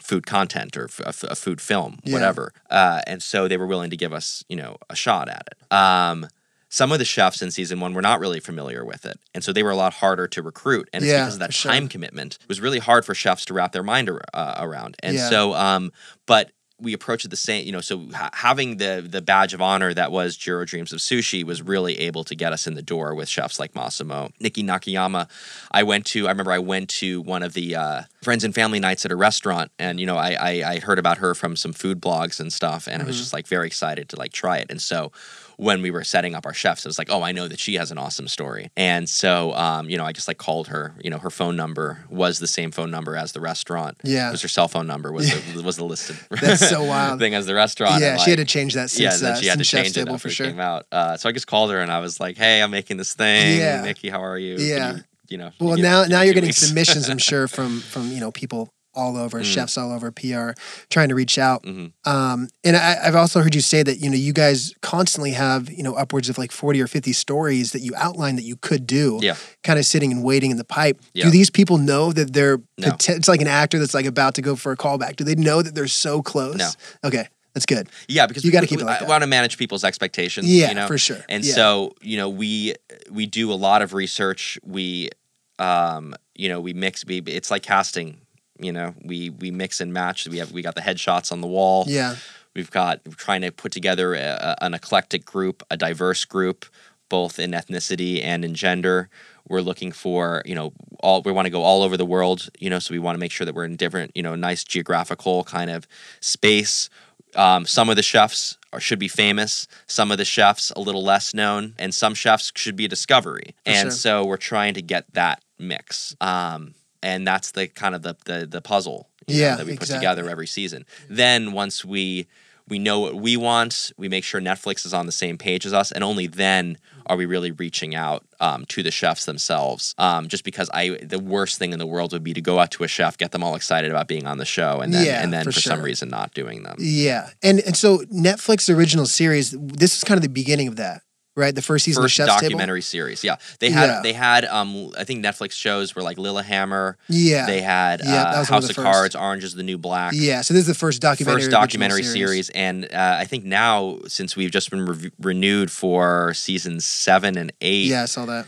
food content or f- a, f- a food film Yeah. whatever uh, and so they were willing to give us you know a shot at it um, some of the chefs in season one were not really familiar with it and so they were a lot harder to recruit and it's Yeah, because of that for sure. time commitment it was really hard for chefs to wrap their mind ar- uh, around and Yeah. so um, but we approached it the same, you know. So ha- having the the badge of honor that was Jiro Dreams of Sushi was really able to get us in the door with chefs like Massimo, Nikki Nakayama. I went to, I remember I went to one of the uh, friends and family nights at a restaurant, and you know, I, I I heard about her from some food blogs and stuff, and I was just like very excited to like try it. And so when we were setting up our chefs, it was like, oh, I know that she has an awesome story. And so, um, you know, I just like called her. You know, her phone number was the same phone number as the restaurant. Yeah. it was her cell phone number was the, was the listed. That's so wild. thing as the restaurant. yeah, and, she had to change that since, yeah, then uh, she had to change it after for it sure. came out. Uh, so I just called her and I was like, "Hey, I'm making this thing. Yeah. Nikki, how are you? Yeah. you, you know." Well, give- now give now you're getting weeks?" submissions, I'm sure, from from you know people all over, mm. chefs all over PR, trying to reach out. Mm-hmm. Um, and I, have also heard you say that you know you guys constantly have you know upwards of like forty or fifty stories that you outline that you could do. Yeah, kind of sitting and waiting in the pipe. Yeah. Do these people know that they're? No. It's like an actor that's like about to go for a callback. Do they know that they're so close? No. Okay. That's good. Yeah, because you got to keep it like I want to manage people's expectations. Yeah, you know? for sure. And yeah. so you know, we we do a lot of research. We, um, you know, we mix. We it's like casting you know, we we mix and match. We have we got the headshots on the wall. Yeah. We've got we're trying to put together a, an eclectic group, a diverse group, both in ethnicity and in gender. We're looking for, you know, all we want to go all over the world, you know, so we want to make sure that we're in different, you know, nice geographical kind of space. Um, some of the chefs are, should be famous, some of the chefs a little less known, and some chefs should be a discovery. For and sure. so we're trying to get that mix. Um, and that's the kind of the the, the puzzle yeah, know, that we exactly. put together every season. Then once we we know what we want, we make sure Netflix is on the same page as us, and only then are we really reaching out um, to the chefs themselves. Um, just because I the worst thing in the world would be to go out to a chef, get them all excited about being on the show, and then yeah, and then for, for sure. some reason not doing them. Yeah, and and so Netflix original series, this is kind of the beginning of that right? The first season first of Chef's documentary Table? series. Yeah, they had yeah. they had um I think Netflix shows were like Lilyhammer. Yeah, they had yeah, uh, House of, of Cards, Orange is the New Black. Yeah, so this is the first documentary first documentary series. series. and uh, I think now since we've just been re- renewed for seasons seven and eight. Yeah, I saw that.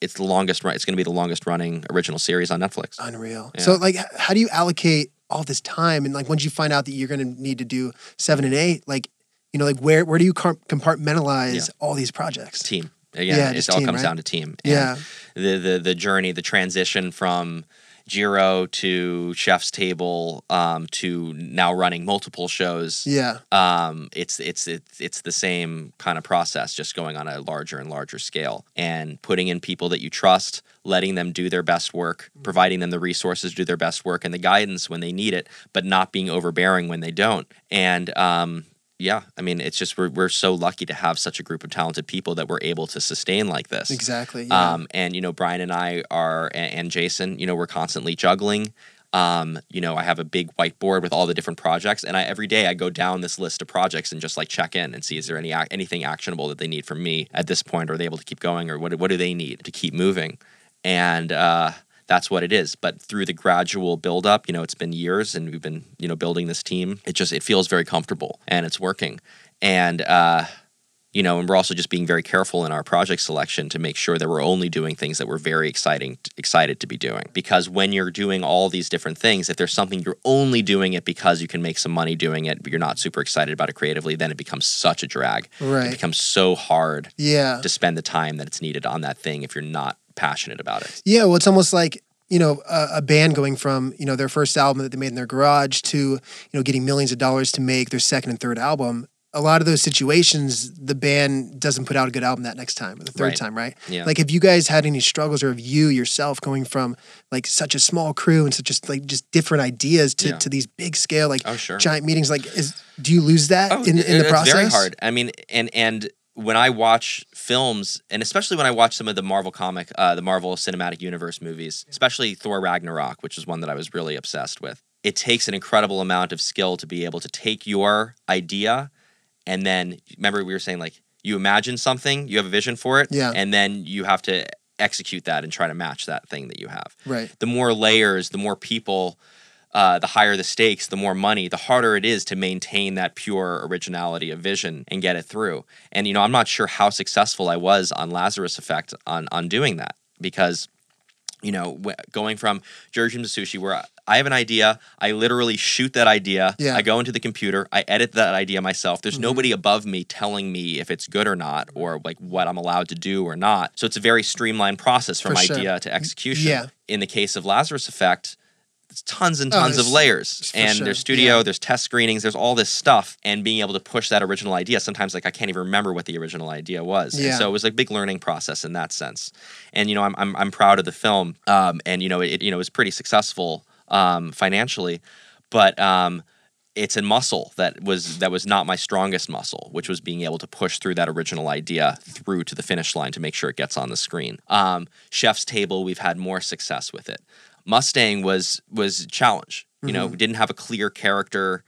It's the longest run. It's going to be the longest running original series on Netflix. Unreal. Yeah. So like, how do you allocate all this time and like once you find out that you're going to need to do seven and eight, like you know, like where where do you compartmentalize yeah. all these projects? Team. Again, yeah, it all team, comes right? down to team. And yeah. The, the the journey, the transition from Jiro to Chef's Table um, to now running multiple shows. Yeah. Um, it's it's it's it's the same kind of process, just going on a larger and larger scale, and putting in people that you trust, letting them do their best work, providing them the resources to do their best work and the guidance when they need it, but not being overbearing when they don't. And um, yeah, I mean, it's just we're we're so lucky to have such a group of talented people that we're able to sustain like this. Exactly. Yeah. Um, and you know, Brian and I are, and, and Jason, you know, we're constantly juggling. Um, you know, I have a big whiteboard with all the different projects, and I every day I go down this list of projects and just like check in and see is there any anything actionable that they need from me at this point, or are they able to keep going, or what what do they need to keep moving? And uh, that's what it is. But through the gradual buildup, you know, it's been years and we've been, you know, building this team. It just it feels very comfortable and it's working. And uh, you know, and we're also just being very careful in our project selection to make sure that we're only doing things that we're very exciting excited to be doing. Because when you're doing all these different things, if there's something you're only doing it because you can make some money doing it, but you're not super excited about it creatively, then it becomes such a drag. Right. It becomes so hard yeah. to spend the time that it's needed on that thing if you're not passionate about it. Yeah, well, it's almost like you know a, a, band going from you know their first album that they made in their garage to you know getting millions of dollars to make their second and third album. A lot of those situations, the band doesn't put out a good album that next time or the third right. time, right? Yeah. Like, have you guys had any struggles, or have you yourself going from like such a small crew and such just like just different ideas to, yeah. to these big scale like oh, sure. giant meetings? Like, is do you lose that oh, in, in the process? It's very hard. I mean, and and when I watch films, and especially when I watch some of the Marvel comic, uh, the Marvel Cinematic Universe movies, especially Thor Ragnarok, which is one that I was really obsessed with, it takes an incredible amount of skill to be able to take your idea and then remember we were saying like you imagine something, you have a vision for it, yeah. and then you have to execute that and try to match that thing that you have. Right. The more layers, the more people uh, the higher the stakes, the more money, the harder it is to maintain that pure originality of vision and get it through. And you know, I'm not sure how successful I was on Lazarus Effect on on doing that because you know, going from Jiro to Sushi, where I have an idea, I literally shoot that idea. Yeah. I go into the computer, I edit that idea myself. There's mm-hmm. nobody above me telling me if it's good or not, or like what I'm allowed to do or not. So it's a very streamlined process from For idea sure. to execution. Yeah. In the case of Lazarus Effect, tons and oh, tons oh, of layers and sure. there's studio yeah. there's test screenings there's all this stuff and being able to push that original idea sometimes like i can't even remember what the original idea was yeah. And so it was a big learning process in that sense and you know i'm, I'm, I'm proud of the film um, and you know it you know was pretty successful um, financially but um, it's a muscle that was that was not my strongest muscle, which was being able to push through that original idea through to the finish line to make sure it gets on the screen. Um, Chef's Table, we've had more success with it. Mustang was was a challenge. You know, we didn't have a clear character,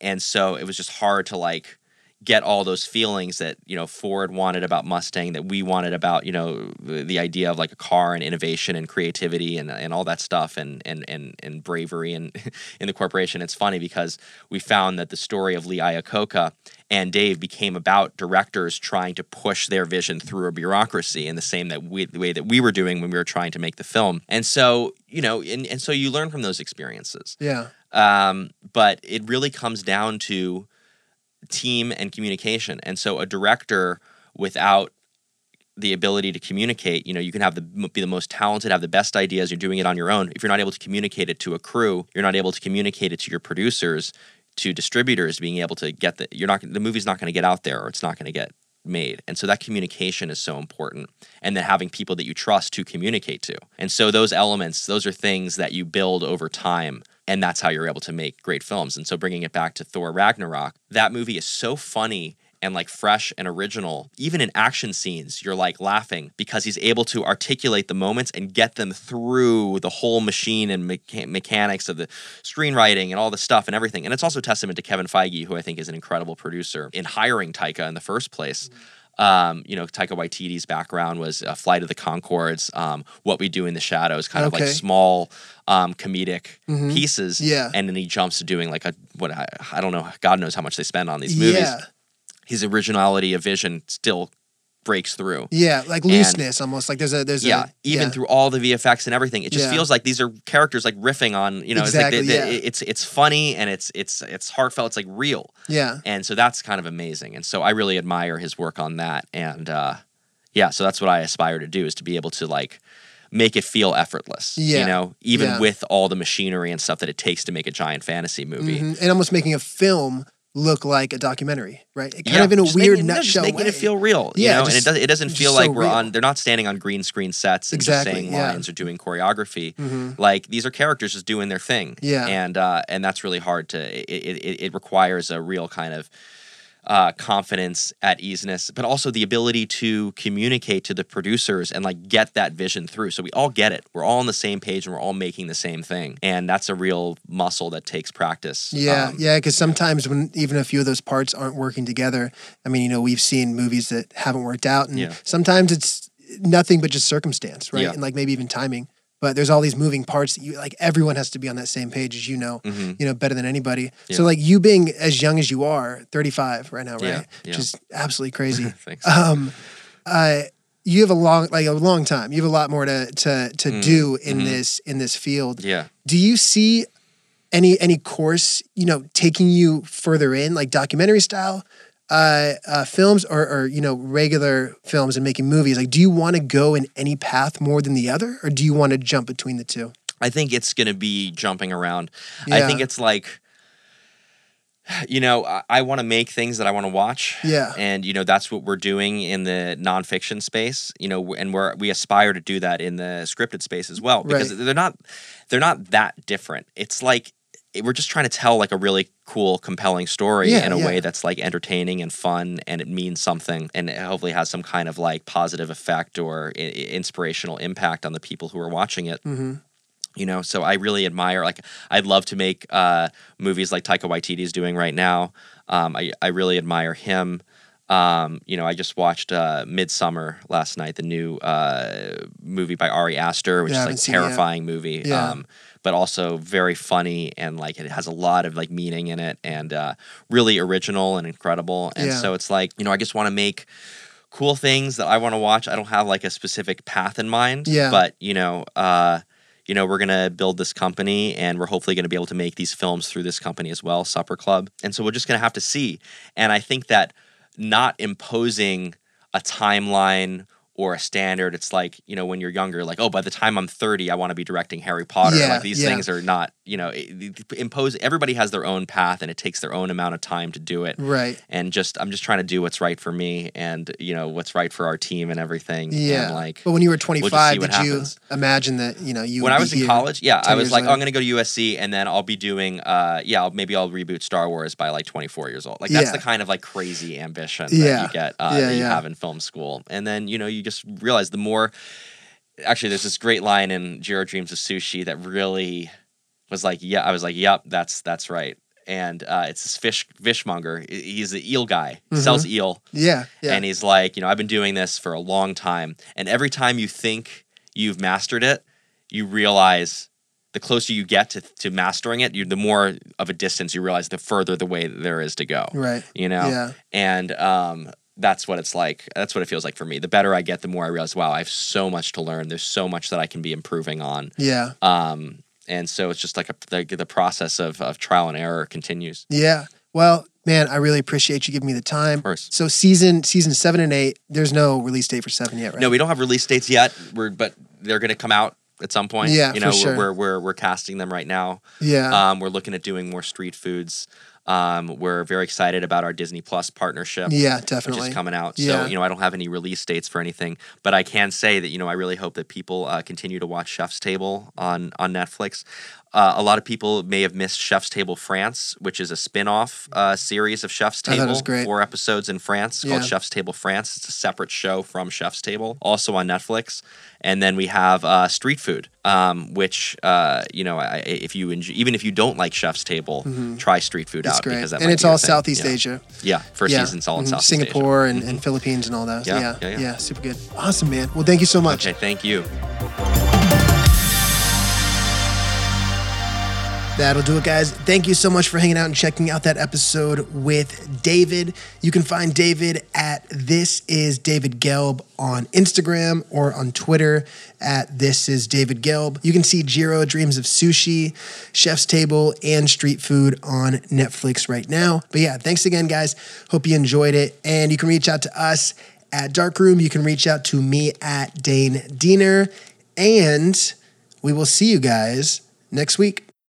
and so it was just hard to like get all those feelings that you know Ford wanted about Mustang, that we wanted about you know the, the idea of like a car and innovation and creativity and, and all that stuff and and and and bravery and in the corporation. It's funny because we found that the story of Lee Iacocca and Dave became about directors trying to push their vision through a bureaucracy in the same that we, the way that we were doing when we were trying to make the film. And so you know, and, and so you learn from those experiences. Yeah. Um, but it really comes down to team and communication. And so a director without the ability to communicate, you know, you can have the be the most talented, have the best ideas, you're doing it on your own. If you're not able to communicate it to a crew, you're not able to communicate it to your producers, to distributors, being able to get the you're not the movie's not going to get out there or it's not going to get made. And so that communication is so important. And then having people that you trust to communicate to. And so those elements, those are things that you build over time. And that's how you're able to make great films. And so bringing it back to Thor Ragnarok, that movie is so funny and like fresh and original. Even in action scenes, you're like laughing because he's able to articulate the moments and get them through the whole machine and mecha- mechanics of the screenwriting and all the stuff and everything. And it's also testament to Kevin Feige, who I think is an incredible producer in hiring Taika in the first place. Um, you know, Taika Waititi's background was uh, Flight of the Conchords, um, What We Do in the Shadows, kind of like small um, comedic pieces. Yeah. And then he jumps to doing like a, what I, I don't know, God knows how much they spend on these movies Yeah. His originality of vision still breaks through. Yeah. Like looseness almost. Like there's a there's Yeah, a even yeah. through all the VFX and everything, it just Yeah. feels like these are characters like riffing on, you know, Exactly, it's like they, they- yeah. it's it's funny and it's it's it's heartfelt, it's like real, Yeah. and so that's kind of amazing. And so I really admire his work on that, and uh, yeah, so that's what I aspire to do is to be able to like make it feel effortless, Yeah, you know, even with all the machinery and stuff that it takes to make a giant fantasy movie. Mhm. And almost making a film look like a documentary, right? It kind Yeah, of in a just weird making, no, just nutshell making way. it feel real. You Yeah, know, and it just- does it doesn't just feel so like we're real. on they're not standing on green screen sets and Exactly, just saying yeah. lines or doing choreography. Mhm. Like these are characters just doing their thing. Yeah. And uh and that's really hard to it, it, it requires a real kind of uh, confidence at easiness, but also the ability to communicate to the producers and like get that vision through. So we all get it. We're all on the same page and we're all making the same thing. And that's a real muscle that takes practice. Yeah, Um, yeah, because sometimes when even a few of those parts aren't working together, I mean, you know, we've seen movies that haven't worked out, and Yeah. sometimes it's nothing but just circumstance, right? Yeah. And like maybe even timing. But there's all these moving parts that you like. Everyone has to be on that same page, as you know, mhm. you know better than anybody. Yeah. So like you being as young as you are, 35 right now, right? Yeah, Which yeah. is absolutely crazy. Thanks. um, uh, you have a long, like a long time. You have a lot more to to to Mm, do in mhm. this in this field yeah. do you see any any course you know taking you further in like documentary style uh, uh, films or, or you know regular films and making movies like do you want to go in any path more than the other or do you want to jump between the two I think it's going to be jumping around. I think it's like, you know, I, I want to make things that I want to watch. yeah And, you know, that's what we're doing in the nonfiction space, you know, and we're, we aspire to do that in the scripted space as well because Right. they're not, they're not that different. It's like, we're just trying to tell like a really cool, compelling story Yeah, in a yeah. way that's like entertaining and fun and it means something and it hopefully has some kind of like positive effect or I- inspirational impact on the people who are watching it. Hmm you know so i really admire like i'd love to make uh, movies like taika waititi is doing right now. Um, I, I really admire him. Um, you know i just watched uh, midsummer last night the new uh, movie by ari aster which Yeah, is like terrifying movie. Yeah. um, but also very funny and like it has a lot of like meaning in it and uh, really original and incredible and Yeah. so it's like you know i just want to make cool things that i want to watch i don't have like a specific path in mind Yeah. but you know uh, you know, we're to build this company and we're hopefully to be able to make these films through this company as well, Supper Club. And so we're just to have to see. And I think that not imposing a timeline or a standard, it's like, you know, when you're younger, like, oh, by the time I'm 30, I want to be directing Harry Potter. Yeah, like these yeah. things are not, you know, impose, everybody has their own path and it takes their own amount of time to do it. right And just, I'm just trying to do what's right for me and, you know, what's right for our team and everything. yeah And like, but when you were see 25 what did you imagine that you know you when I was in college, yeah, I was like, oh. I'm going to go to USC, and then I'll be doing, uh, yeah, I'll, maybe I'll reboot Star Wars by like 24 years old. Like that's Yeah. the kind of like crazy ambition that you get uh, that you have in film school, and then you know you just realize the more. Actually, there's this great line in Jiro Dreams of Sushi that really was like, "Yeah," I was like, "Yep, that's that's right." And uh, it's this fish fishmonger. He's the eel guy. He sells eel. Yeah. Yeah. And he's like, you know, I've been doing this for a long time. And every time you think you've mastered it, you realize the closer you get to, to mastering it, you the more of a distance you realize the further the way there is to go. Right. You know? Yeah. And um, that's what it's like. That's what it feels like for me. The better I get, the more I realize, wow, I have so much to learn. There's so much that I can be improving on. yeah. Um, and so it's just like a, the, the process of, of trial and error continues. Yeah. Well, man, I really appreciate you giving me the time. Of course. So season season seven and eight, there's no release date for seven yet, right? No, we don't have release dates yet. We're but they're going to come out at some point. Yeah, you know, for sure. we're, we're we're we're casting them right now. yeah. Um, we're looking at doing more street foods. Um, we're very excited about our Disney Plus partnership. yeah, Which definitely. is coming out. Yeah. So, you know, I don't have any release dates for anything, but I can say that, you know, I really hope that people uh, continue to watch Chef's Table on, on Netflix. Uh, a lot of people may have missed Chef's Table France, which is a spin off uh, series of Chef's I thought it Table. was great. Four episodes in France Yeah. called Chef's Table France. It's a separate show from Chef's Table, also on Netflix. And then we have uh, Street Food, um, which, uh, you know, I, if you enjoy, even if you don't like Chef's Table, try Street Food Mm-hmm. It's out great. because that And it's all thing, Southeast you know? Asia. Yeah, first yeah. season's all in Mhm. Southeast Asia. Singapore and, and Philippines and all that. Yeah, yeah, yeah, yeah, yeah. super good. Awesome, man. Well, thank you so much. Okay, thank you. That'll do it, guys. Thank you so much for hanging out and checking out that episode with David. You can find David at This Is David Gelb on Instagram or on Twitter at This Is David Gelb. You can see Jiro Dreams of Sushi, Chef's Table, and Street Food on Netflix right now. But yeah, thanks again, guys. Hope you enjoyed it. And you can reach out to us at Darkroom. You can reach out to me at Dane Diener. And we will see you guys next week.